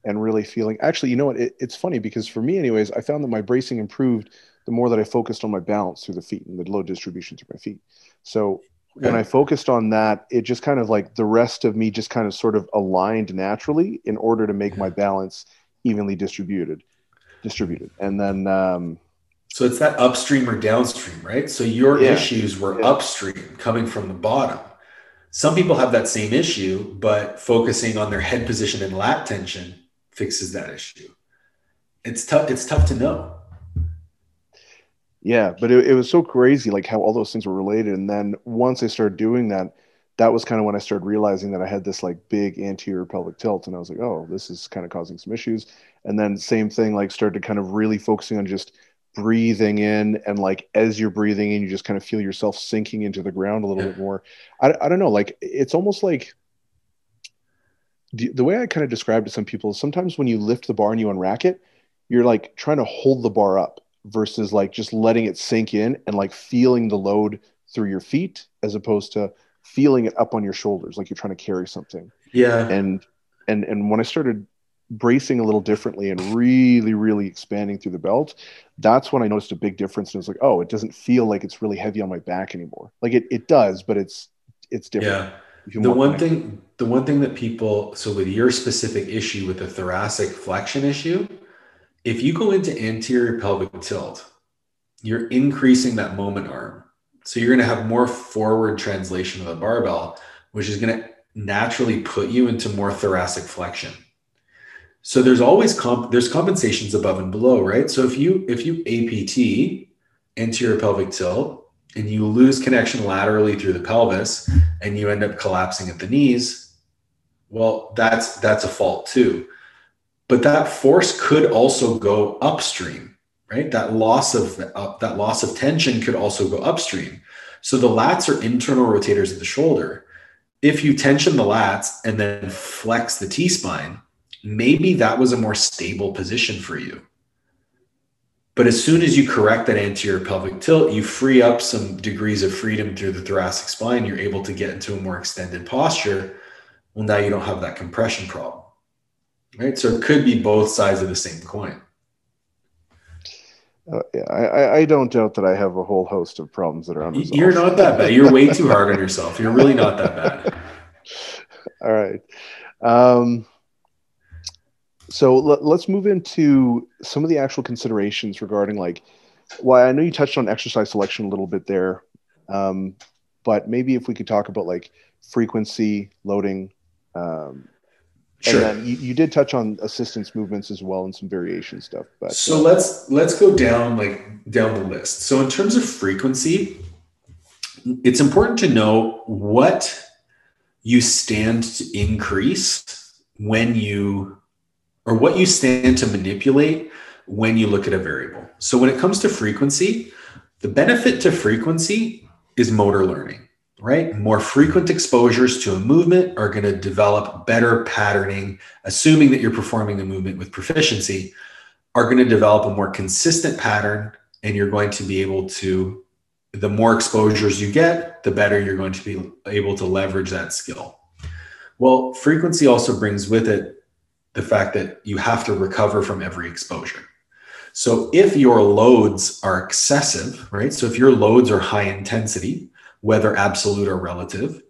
and really feeling actually, you know what? It, it's funny because for me, anyways, I found that my bracing improved the more that I focused on my balance through the feet and the load distribution through my feet. So okay. when I focused on that, it just kind of like the rest of me just kind of sort of aligned naturally in order to make yeah. my balance evenly distributed, distributed. And then, um, so it's that upstream or downstream, right? So your yeah. issues were yeah. upstream coming from the bottom some people have that same issue, but focusing on their head position and lat tension fixes that issue. It's tough. It's tough to know. Yeah, but it, it was so crazy, like how all those things were related. And then once I started doing that, that was kind of when I started realizing that I had this like big anterior pelvic tilt, and I was like, oh, this is kind of causing some issues. And then same thing, like started to kind of really focusing on just breathing in and like as you're breathing in you just kind of feel yourself sinking into the ground a little yeah. bit more I, I don't know like it's almost like the way i kind of describe to some people is sometimes when you lift the bar and you unrack it you're like trying to hold the bar up versus like just letting it sink in and like feeling the load through your feet as opposed to feeling it up on your shoulders like you're trying to carry something yeah and and and when i started bracing a little differently and really, really expanding through the belt, that's when I noticed a big difference. And it's like, oh, it doesn't feel like it's really heavy on my back anymore. Like it, it does, but it's it's different. Yeah. The one thing, the one thing that people, so with your specific issue with the thoracic flexion issue, if you go into anterior pelvic tilt, you're increasing that moment arm. So you're going to have more forward translation of the barbell, which is going to naturally put you into more thoracic flexion. So there's always comp there's compensations above and below, right? So if you if you APT into your pelvic tilt and you lose connection laterally through the pelvis and you end up collapsing at the knees, well, that's that's a fault too. But that force could also go upstream, right? That loss of uh, that loss of tension could also go upstream. So the lats are internal rotators of the shoulder. If you tension the lats and then flex the T spine, maybe that was a more stable position for you. But as soon as you correct that anterior pelvic tilt, you free up some degrees of freedom through the thoracic spine. You're able to get into a more extended posture. Well, now you don't have that compression problem. Right. So it could be both sides of the same coin. Uh, yeah, I, I don't doubt that I have a whole host of problems that are unresolved. You're not that bad. You're way too hard on yourself. You're really not that bad. All right. Um, so let, us move into some of the actual considerations regarding like well i know you touched on exercise selection a little bit there um, but maybe if we could talk about like frequency loading um, sure. and then you, you, did touch on assistance movements as well and some variation stuff but so uh, let's let's go down like down the list so in terms of frequency it's important to know what you stand to increase when you or what you stand to manipulate when you look at a variable. So when it comes to frequency, the benefit to frequency is motor learning, right? More frequent exposures to a movement are going to develop better patterning, assuming that you're performing the movement with proficiency, are going to develop a more consistent pattern and you're going to be able to the more exposures you get the better you're going to be able to leverage that skill. Well frequency also brings with it the fact that you have to recover from every exposure. So if your loads are excessive right? So if your loads are high intensity whether absolute or relative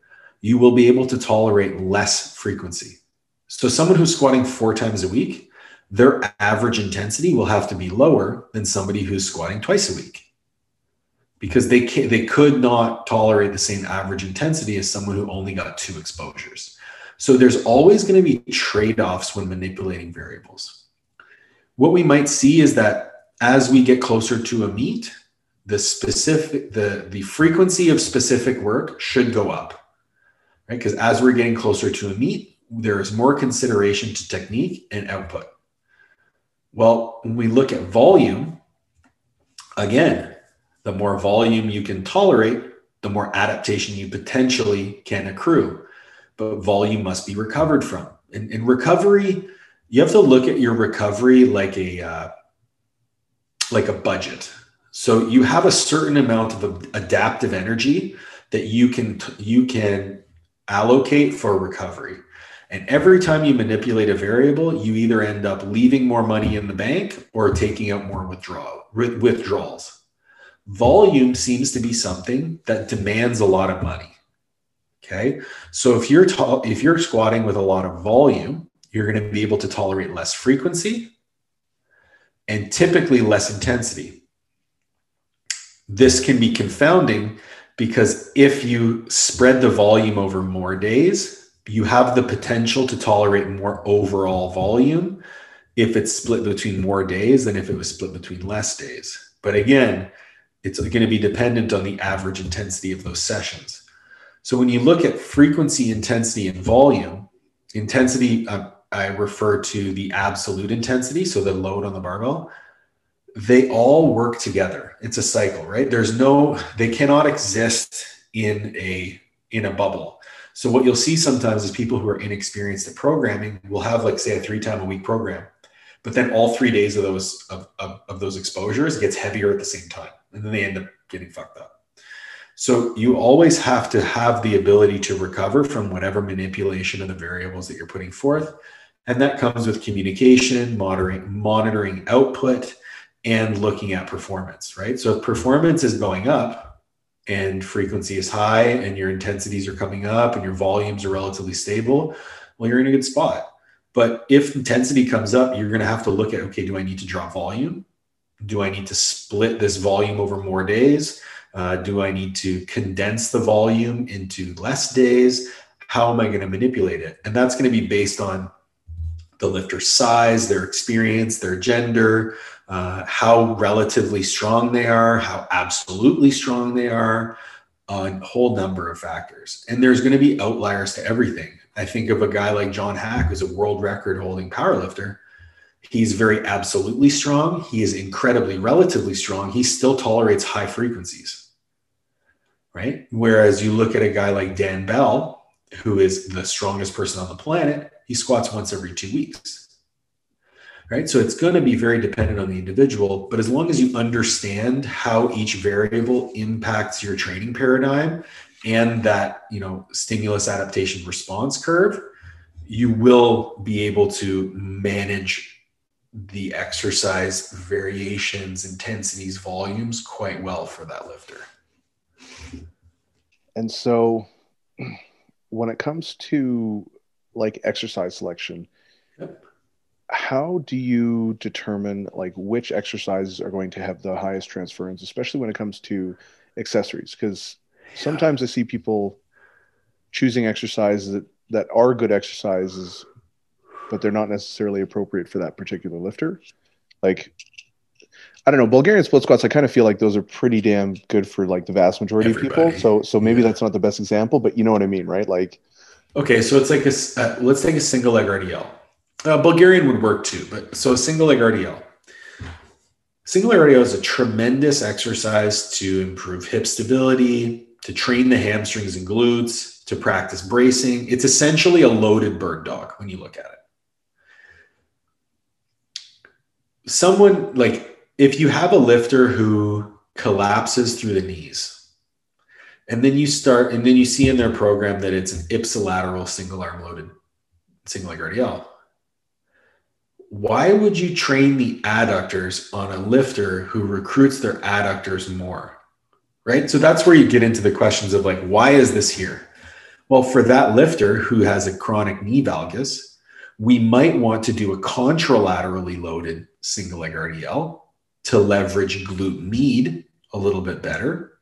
you will be able to tolerate less frequency so someone who's squatting four times a week their average intensity will have to be lower than somebody who's squatting twice a week because they can, they could not tolerate the same average intensity as someone who only got two exposures. So there's always going to be trade-offs when manipulating variables. What we might see is that as we get closer to a meet, the specific the the frequency of specific work should go up. Right? Because as we're getting closer to a meet, there is more consideration to technique and output. Well, when we look at volume, again, the more volume you can tolerate, the more adaptation you potentially can accrue. But volume must be recovered from. In, in recovery, you have to look at your recovery like a uh, like a budget. So you have a certain amount of adaptive energy that you can you can allocate for recovery. And every time you manipulate a variable, you either end up leaving more money in the bank or taking out more withdrawal, withdrawals. Volume seems to be something that demands a lot of money. Okay. So if you're to- if you're squatting with a lot of volume, you're going to be able to tolerate less frequency and typically less intensity. This can be confounding because if you spread the volume over more days, you have the potential to tolerate more overall volume if it's split between more days than if it was split between less days. But again, it's going to be dependent on the average intensity of those sessions. So when you look at frequency, intensity, and volume, intensity, uh, I refer to the absolute intensity, so the load on the barbell, they all work together. It's a cycle, right? There's no, they cannot exist in a in a bubble so what you'll see sometimes is people who are inexperienced at programming will have like say a three time a week program, but then all three days of those of, of, of those exposures gets heavier at the same time, and then they end up getting fucked up. So you always have to have the ability to recover from whatever manipulation of the variables that you're putting forth. And that comes with communication, monitoring, monitoring output, and looking at performance, right? So if performance is going up, and frequency is high and your intensities are coming up and your volumes are relatively stable, well, you're in a good spot. But if intensity comes up, you're going to have to look at okay, do I need to drop volume? Do I need to split this volume over more days? Uh, do I need to condense the volume into less days? How am I going to manipulate it? And that's going to be based on the lifter's size, their experience, their gender, uh, how relatively strong they are, how absolutely strong they are, on a whole number of factors. And there's going to be outliers to everything. I think of a guy like John Haack, who's a world record holding powerlifter. He's very absolutely strong. He is incredibly relatively strong. He still tolerates high frequencies, right? Whereas you look at a guy like Dan Bell, who is the strongest person on the planet, he squats once every two weeks right? So it's going to be very dependent on the individual, but as long as you understand how each variable impacts your training paradigm and that, you know, stimulus adaptation response curve, you will be able to manage the exercise variations, intensities, volumes quite well for that lifter. And so when it comes to like exercise selection, yep how do you determine like which exercises are going to have the highest transference especially when it comes to accessories? Because sometimes i see people choosing exercises that, that are good exercises but they're not necessarily appropriate for that particular lifter. Like i don't know bulgarian split squats i kind of feel like those are pretty damn good for like the vast majority Everybody. of people. So so maybe yeah. that's not the best example but you know what i mean right? Like okay so it's like a uh, let's take a single leg rdl uh, Bulgarian would work too, but so single leg RDL. Single leg RDL is a tremendous exercise to improve hip stability, to train the hamstrings and glutes, to practice bracing. It's essentially a loaded bird dog when you look at it. Someone like if you have a lifter who collapses through the knees, and then you start, and then you see in their program that it's an ipsilateral single arm loaded single leg RDL. Why would you train the adductors on a lifter who recruits their adductors more? Right. So that's where you get into the questions of like, why is this here? Well, for that lifter who has a chronic knee valgus, we might want to do a contralaterally loaded single leg RDL to leverage glute med a little bit better.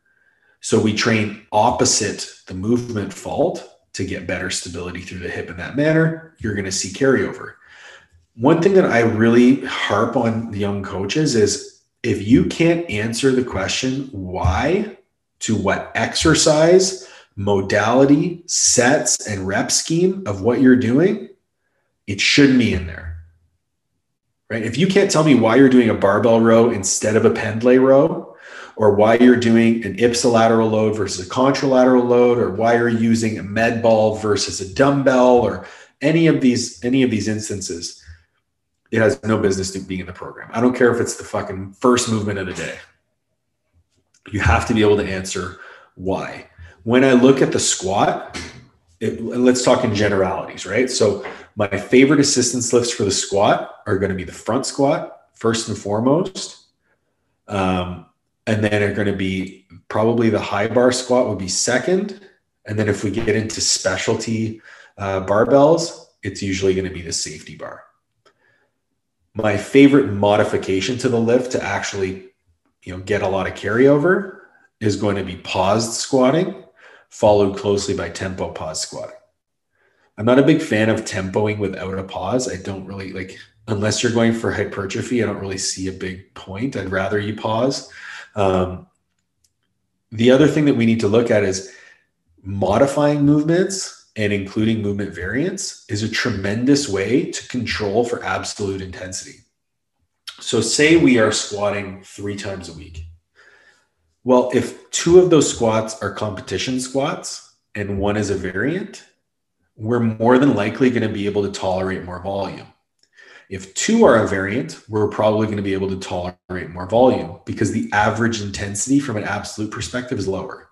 So we train opposite the movement fault to get better stability through the hip in that manner. You're going to see carryover. One thing that I really harp on young coaches is if you can't answer the question why to what exercise, modality, sets, and rep scheme of what you're doing, it shouldn't be in there. Right? If you can't tell me why you're doing a barbell row instead of a pendlay row, or why you're doing an ipsilateral load versus a contralateral load, or why you're using a med ball versus a dumbbell, or any of these any of these instances, it has no business being in the program. I don't care if it's the fucking first movement of the day. You have to be able to answer why. When I look at the squat, it, let's talk in generalities, right? So my favorite assistance lifts for the squat are going to be the front squat first and foremost. Um, and then are going to be probably the high bar squat would be second. And then if we get into specialty uh, barbells, it's usually going to be the safety bar. My favorite modification to the lift to actually, you know, get a lot of carryover is going to be paused squatting, followed closely by tempo pause squatting. I'm not a big fan of tempoing without a pause. I don't really like unless you're going for hypertrophy. I don't really see a big point. I'd rather you pause. Um, the other thing that we need to look at is modifying movements and including movement variance is a tremendous way to control for absolute intensity. So, say we are squatting three times a week. Well, if two of those squats are competition squats and one is a variant, we're more than likely going to be able to tolerate more volume. If two are a variant, we're probably going to be able to tolerate more volume because the average intensity from an absolute perspective is lower.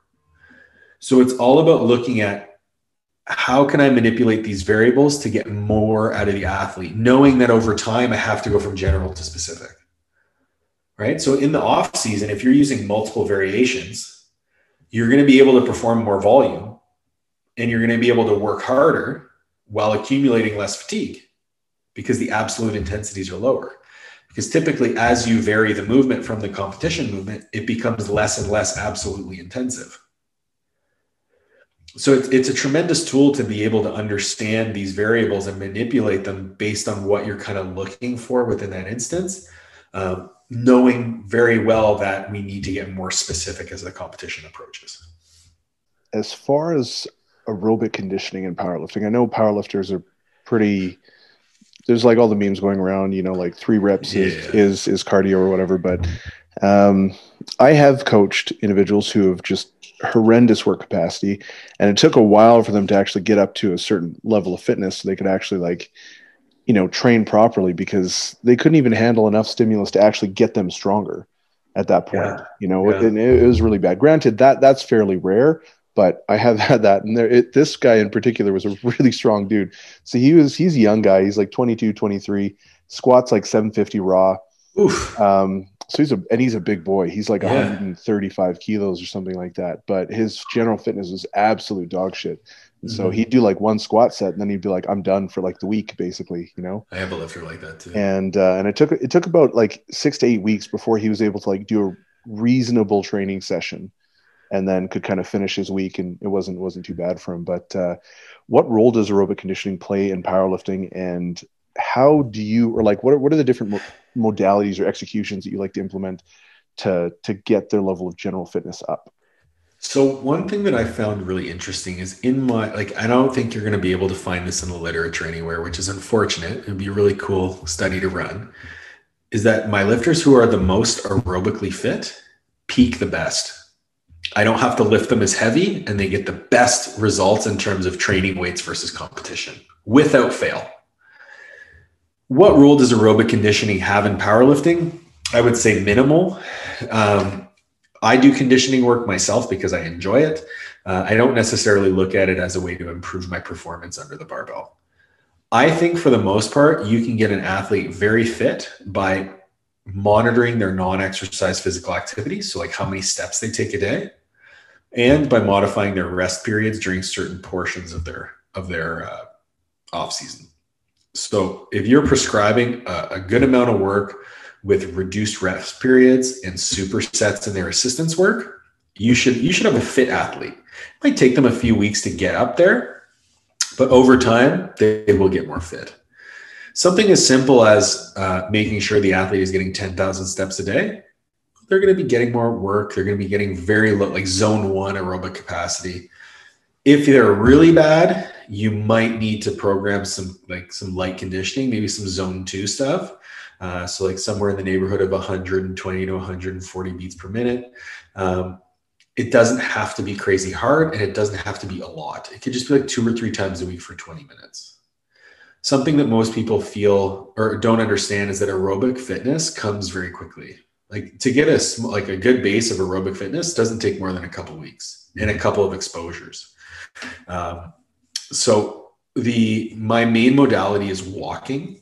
So it's all about looking at how can I manipulate these variables to get more out of the athlete, knowing that over time I have to go from general to specific. Right. So in the off season, if you're using multiple variations, you're going to be able to perform more volume and you're going to be able to work harder while accumulating less fatigue because the absolute intensities are lower. Because typically, as you vary the movement from the competition movement, it becomes less and less absolutely intensive. So it's, it's a tremendous tool to be able to understand these variables and manipulate them based on what you're kind of looking for within that instance, um, knowing very well that we need to get more specific as the competition approaches. As far as aerobic conditioning and powerlifting, I know powerlifters are pretty there's like all the memes going around, you know, like three reps yeah. is, is, is cardio or whatever. But um, I have coached individuals who have just horrendous work capacity, and it took a while for them to actually get up to a certain level of fitness so they could actually like, you know, train properly because they couldn't even handle enough stimulus to actually get them stronger at that point. Yeah. You know, yeah. it, it was really bad. Granted, that that's fairly rare, but I have had that. And there, it, this guy in particular was a really strong dude. So he was, he's a young guy. He's like 22, 23, squats like 750 raw. Oof. Um, so he's a, and he's a big boy. He's like yeah. 135 kilos or something like that. But his general fitness was absolute dog shit. Mm-hmm. so he'd do like one squat set and then he'd be like, I'm done for like the week, basically, you know? I have a lifter like that too. And, uh, and it took, it took about like six to eight weeks before he was able to like do a reasonable training session and then could kind of finish his week and it wasn't wasn't too bad for him but uh, what role does aerobic conditioning play in powerlifting and how do you or like what are, what are the different modalities or executions that you like to implement to to get their level of general fitness up so one thing that I found really interesting is in my like I don't think you're going to be able to find this in the literature anywhere, which is unfortunate. It'd be a really cool study to run. Is that my lifters who are the most aerobically fit peak the best I don't have to lift them as heavy and they get the best results in terms of training weights versus competition without fail. What role does aerobic conditioning have in powerlifting? I would say minimal. Um, I do conditioning work myself because I enjoy it. Uh, I don't necessarily look at it as a way to improve my performance under the barbell. I think for the most part, you can get an athlete very fit by monitoring their non exercise physical activity. So, like how many steps they take a day, and by modifying their rest periods during certain portions of their of their uh, off season. So, if you're prescribing a, a good amount of work with reduced rest periods and supersets in their assistance work, you should you should have a fit athlete. It might take them a few weeks to get up there, but over time they will get more fit. Something as simple as uh, making sure the athlete is getting 10,000 steps a day, they're going to be getting more work. They're going to be getting very low, like zone one aerobic capacity. If they're really bad, you might need to program some like some light conditioning, maybe some zone two stuff uh, so like somewhere in the neighborhood of 120 to 140 beats per minute. Um, it doesn't have to be crazy hard and it doesn't have to be a lot. It could just be like two or three times a week for 20 minutes. Something that most people feel or don't understand is that aerobic fitness comes very quickly. Like to get a like a good base of aerobic fitness doesn't take more than a couple weeks and a couple of exposures. Um, so the my main modality is walking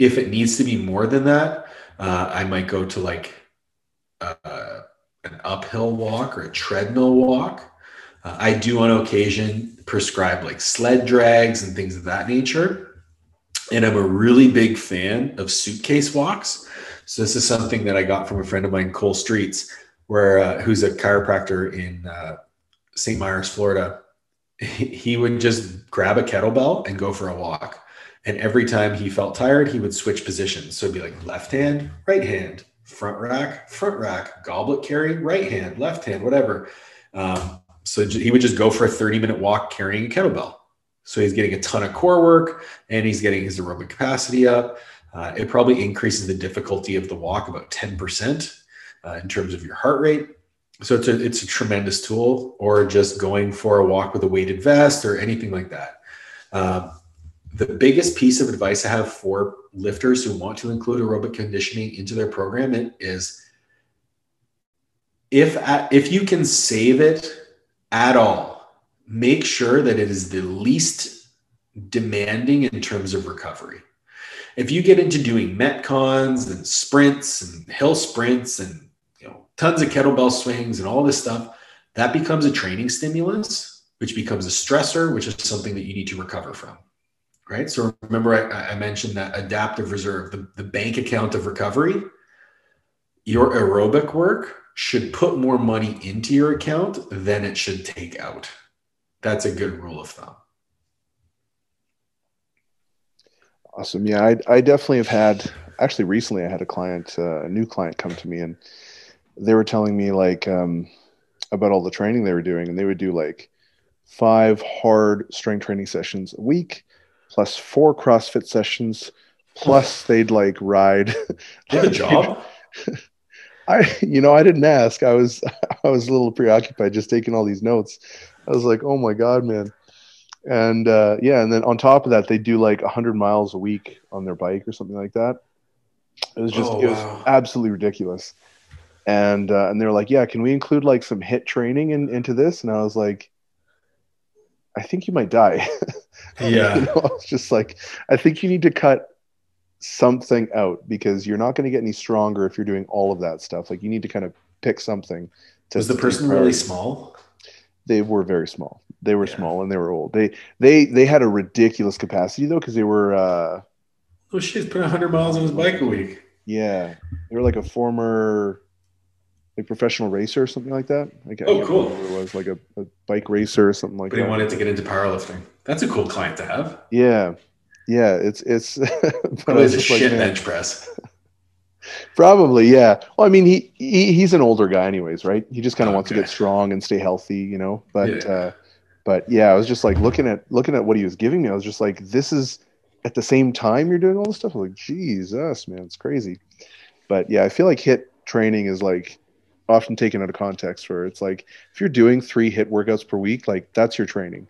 if it needs to be more than that, uh, I might go to like uh, an uphill walk or a treadmill walk. Uh, I do on occasion prescribe like sled drags and things of that nature. And I'm a really big fan of suitcase walks. So this is something that I got from a friend of mine, Cole Streets, where uh, who's a chiropractor in uh, St. Myers, Florida. He would just grab a kettlebell and go for a walk and every time he felt tired, he would switch positions. So it'd be like left hand, right hand, front rack, front rack, goblet carry, right hand, left hand, whatever. Um, so he would just go for a 30 minute walk carrying a kettlebell. So he's getting a ton of core work and he's getting his aerobic capacity up. Uh, it probably increases the difficulty of the walk about 10% uh, in terms of your heart rate. So it's a, it's a tremendous tool, or just going for a walk with a weighted vest or anything like that. Um, the biggest piece of advice I have for lifters who want to include aerobic conditioning into their program is if if you can save it at all, make sure that it is the least demanding in terms of recovery. If you get into doing metcons and sprints and hill sprints and tons of kettlebell swings and all this stuff, that becomes a training stimulus, which becomes a stressor, which is something that you need to recover from right? So remember, I, I mentioned that adaptive reserve, the, the bank account of recovery. Your aerobic work should put more money into your account than it should take out. That's a good rule of thumb. Awesome. Yeah, I, I definitely have had, actually, recently I had a client, uh, a new client come to me, and they were telling me like um, about all the training they were doing, and they would do like five hard strength training sessions a week plus four CrossFit sessions, plus they'd like ride. A job. I, you know, I didn't ask. I was, I was a little preoccupied just taking all these notes. I was like, oh my god, man. And uh, yeah, and then on top of that, they do like hundred miles a week on their bike or something like that. It was just, oh, it was wow. absolutely ridiculous. And uh, and they were like, yeah, can we include like some HIIT training in, into this? And I was like, I think you might die. Yeah. you know, it's just like, I think you need to cut something out because you're not going to get any stronger if you're doing all of that stuff. Like you need to kind of pick something. To Was the person really small? They were very small. They were yeah. small and they were old. They they they had a ridiculous capacity though because they were. uh Oh shit! Put 100 miles on his bike a week. Yeah, they were like a former like professional racer or something like that. Like, oh, cool. It was like a, a, bike racer or something like but that. But he wanted to get into powerlifting. That's a cool client to have. Yeah, yeah. It's it's. but it's a shit like, bench press. Probably, yeah. Well, I mean, he, he he's an older guy, anyways, right? He just kind of okay. wants to get strong and stay healthy, you know. But yeah. uh, but yeah, I was just like looking at looking at what he was giving me. I was just like, this is at the same time you're doing all this stuff. I'm like, Jesus, man, it's crazy. But yeah, I feel like HIIT training is like often taken out of context where it's like if you're doing three HIIT workouts per week like that's your training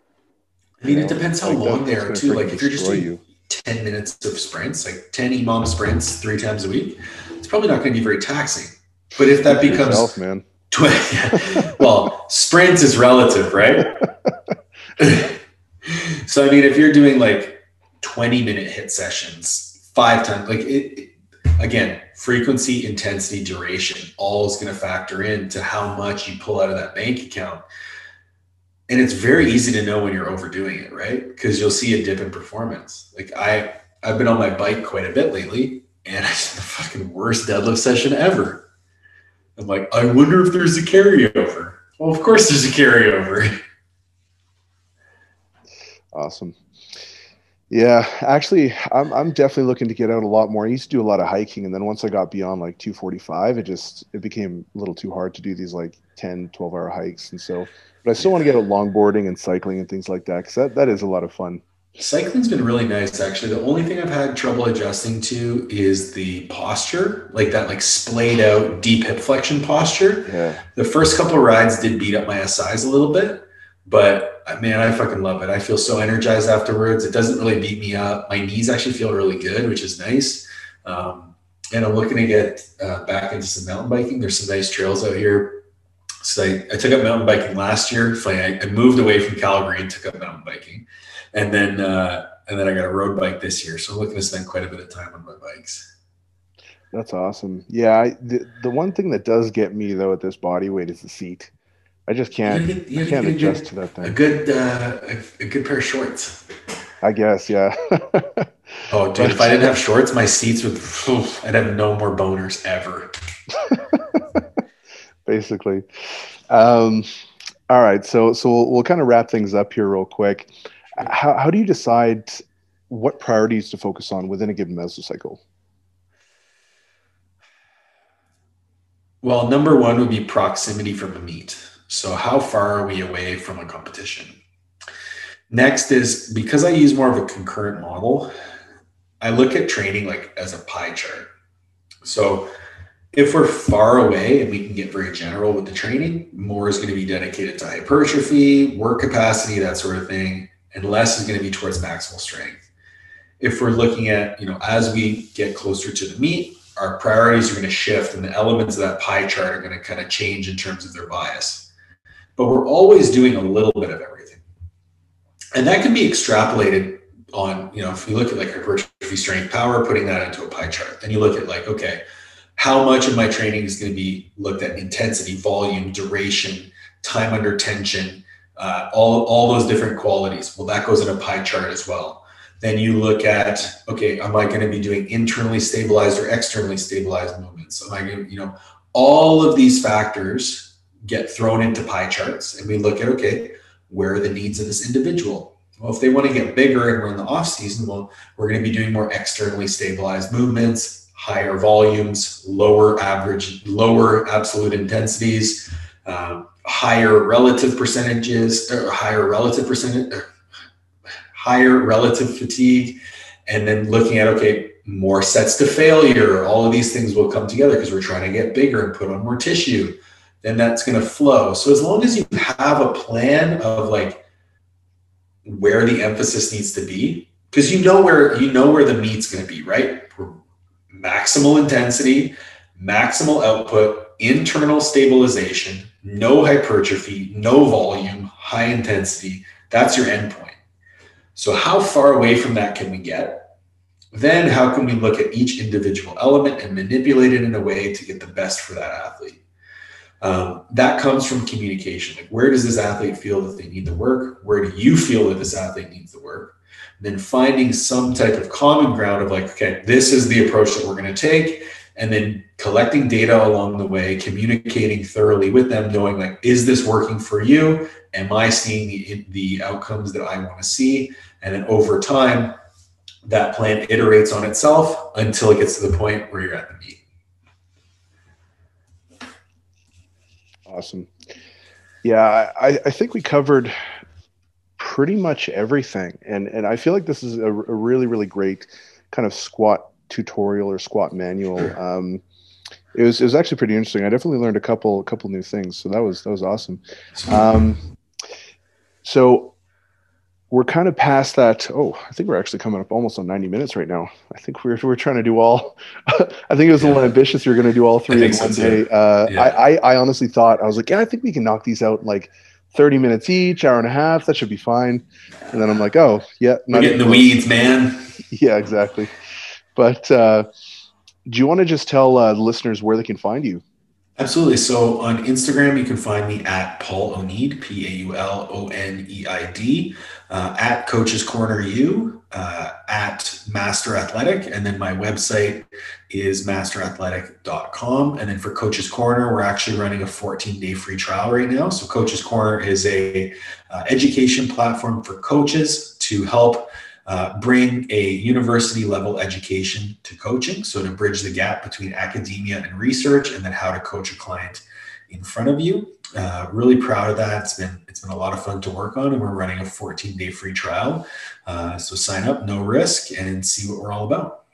i mean it depends how like long they are too like if you're just doing you. 10 minutes of sprints like 10 emom sprints three times a week it's probably not going to be very taxing. But if that becomes yourself, man. well, sprints is relative, right? so I mean, if you're doing like 20 minute HIIT sessions five times, like it, it again, frequency, intensity, duration, all is going to factor into how much you pull out of that bank account. And it's very easy to know when you're overdoing it, right? Because you'll see a dip in performance. Like I, I've been on my bike quite a bit lately, and it's the fucking worst deadlift session ever. I'm like, I wonder if there's a carryover. Well, of course there's a carryover. Awesome. Yeah, actually, I'm I'm definitely looking to get out a lot more. I used to do a lot of hiking, and then once I got beyond like 245, it just it became a little too hard to do these like 10, 12 hour hikes. And so, but I still want to get out longboarding and cycling and things like that because that, that is a lot of fun. Cycling's been really nice, actually. The only thing I've had trouble adjusting to is the posture, like that, like splayed out deep hip flexion posture. Yeah. The first couple rides did beat up my SIs a little bit, but man, I fucking love it. I feel so energized afterwards. It doesn't really beat me up. My knees actually feel really good, which is nice. Um, and I'm looking to get uh, back into some mountain biking. There's some nice trails out here. So I, I took up mountain biking last year. I, I moved away from Calgary and took up mountain biking, and then uh, and then I got a road bike this year. So I'm looking to spend quite a bit of time on my bikes. That's awesome. Yeah, I, the the one thing that does get me though at this body weight is the seat. I just can't. You you I can't adjust to that thing. A good, uh, a, a, good pair of shorts. I guess, yeah. oh, dude! if I didn't have shorts, my seats would. I'd have no more boners ever. Basically, um, all right. So, so we'll, we'll kind of wrap things up here real quick. How how do you decide what priorities to focus on within a given mesocycle? Well, number one would be proximity from a meet. So, how far are we away from a competition? Next is because I use more of a concurrent model, I look at training like as a pie chart. So, if we're far away and we can get very general with the training, more is going to be dedicated to hypertrophy, work capacity, that sort of thing, and less is going to be towards maximal strength. If we're looking at, you know, as we get closer to the meet, our priorities are going to shift and the elements of that pie chart are going to kind of change in terms of their bias but we're always doing a little bit of everything. And that can be extrapolated on, you know, if you look at like hypertrophy strength power, putting that into a pie chart, then you look at like, okay, how much of my training is going to be looked at intensity, volume, duration, time under tension, uh, all, all those different qualities. Well, that goes in a pie chart as well. Then you look at, okay, am I going to be doing internally stabilized or externally stabilized movements? Am I going to, you know, all of these factors get thrown into pie charts and we look at okay where are the needs of this individual? Well if they want to get bigger and we're in the off season well we're going to be doing more externally stabilized movements higher volumes lower average lower absolute intensities um, higher relative percentages higher relative percentage higher relative fatigue and then looking at okay more sets to failure all of these things will come together because we're trying to get bigger and put on more tissue then that's going to flow. So as long as you have a plan of like where the emphasis needs to be, because you know where you know where the meet's going to be, right? Maximal intensity, maximal output, internal stabilization, no hypertrophy, no volume, high intensity. That's your endpoint. So how far away from that can we get? Then how can we look at each individual element and manipulate it in a way to get the best for that athlete? Um, that comes from communication. Like, where does this athlete feel that they need the work? Where do you feel that this athlete needs the work? And then finding some type of common ground of like, okay, this is the approach that we're going to take. And then collecting data along the way, communicating thoroughly with them, knowing like, is this working for you? Am I seeing the, the outcomes that I want to see? And then over time, that plan iterates on itself until it gets to the point where you're at the meet. Awesome. Yeah, I, I think we covered pretty much everything, and and I feel like this is a, a really really great kind of squat tutorial or squat manual. Um, it was it was actually pretty interesting. I definitely learned a couple a couple new things, so that was that was awesome. Um, so we're kind of past that. Oh, I think we're actually coming up almost on 90 minutes right now. I think we're, we're trying to do all, I think it was yeah. a little ambitious. You're going to do all three in so one day. Uh, yeah. I, I, I, honestly thought, I was like, yeah, I think we can knock these out in like 30 minutes each, hour and a half. That should be fine. And then I'm like, oh, yeah. We're getting the weeds, man. Yeah, exactly. But uh, do you want to just tell uh, the listeners where they can find you? Absolutely. So on Instagram, you can find me at Paul Oneid, P A U L O N E I D, uh, at Coach's Corner U, uh, at Master Athletic. And then my website is masterathletic.com. And then for Coach's Corner, we're actually running a 14 day free trial right now. So Coach's Corner is a uh, education platform for coaches to help uh, bring a university level education to coaching. So, to bridge the gap between academia and research, and then how to coach a client in front of you. Uh, really proud of that. It's been been a lot of fun to work on, and we're running a 14 day free trial. Uh, so sign up, no risk, and see what we're all about.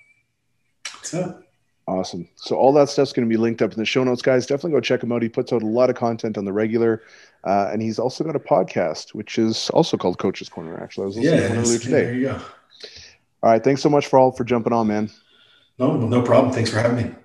So. Awesome. So all that stuff's going to be linked up in the show notes, guys. Definitely go check him out. He puts out a lot of content on the regular, uh, and he's also got a podcast, which is also called Coach's Corner. Actually, I was listening yeah, to earlier today. There you go. All right. Thanks so much for all for jumping on, man. No, no problem. Thanks for having me.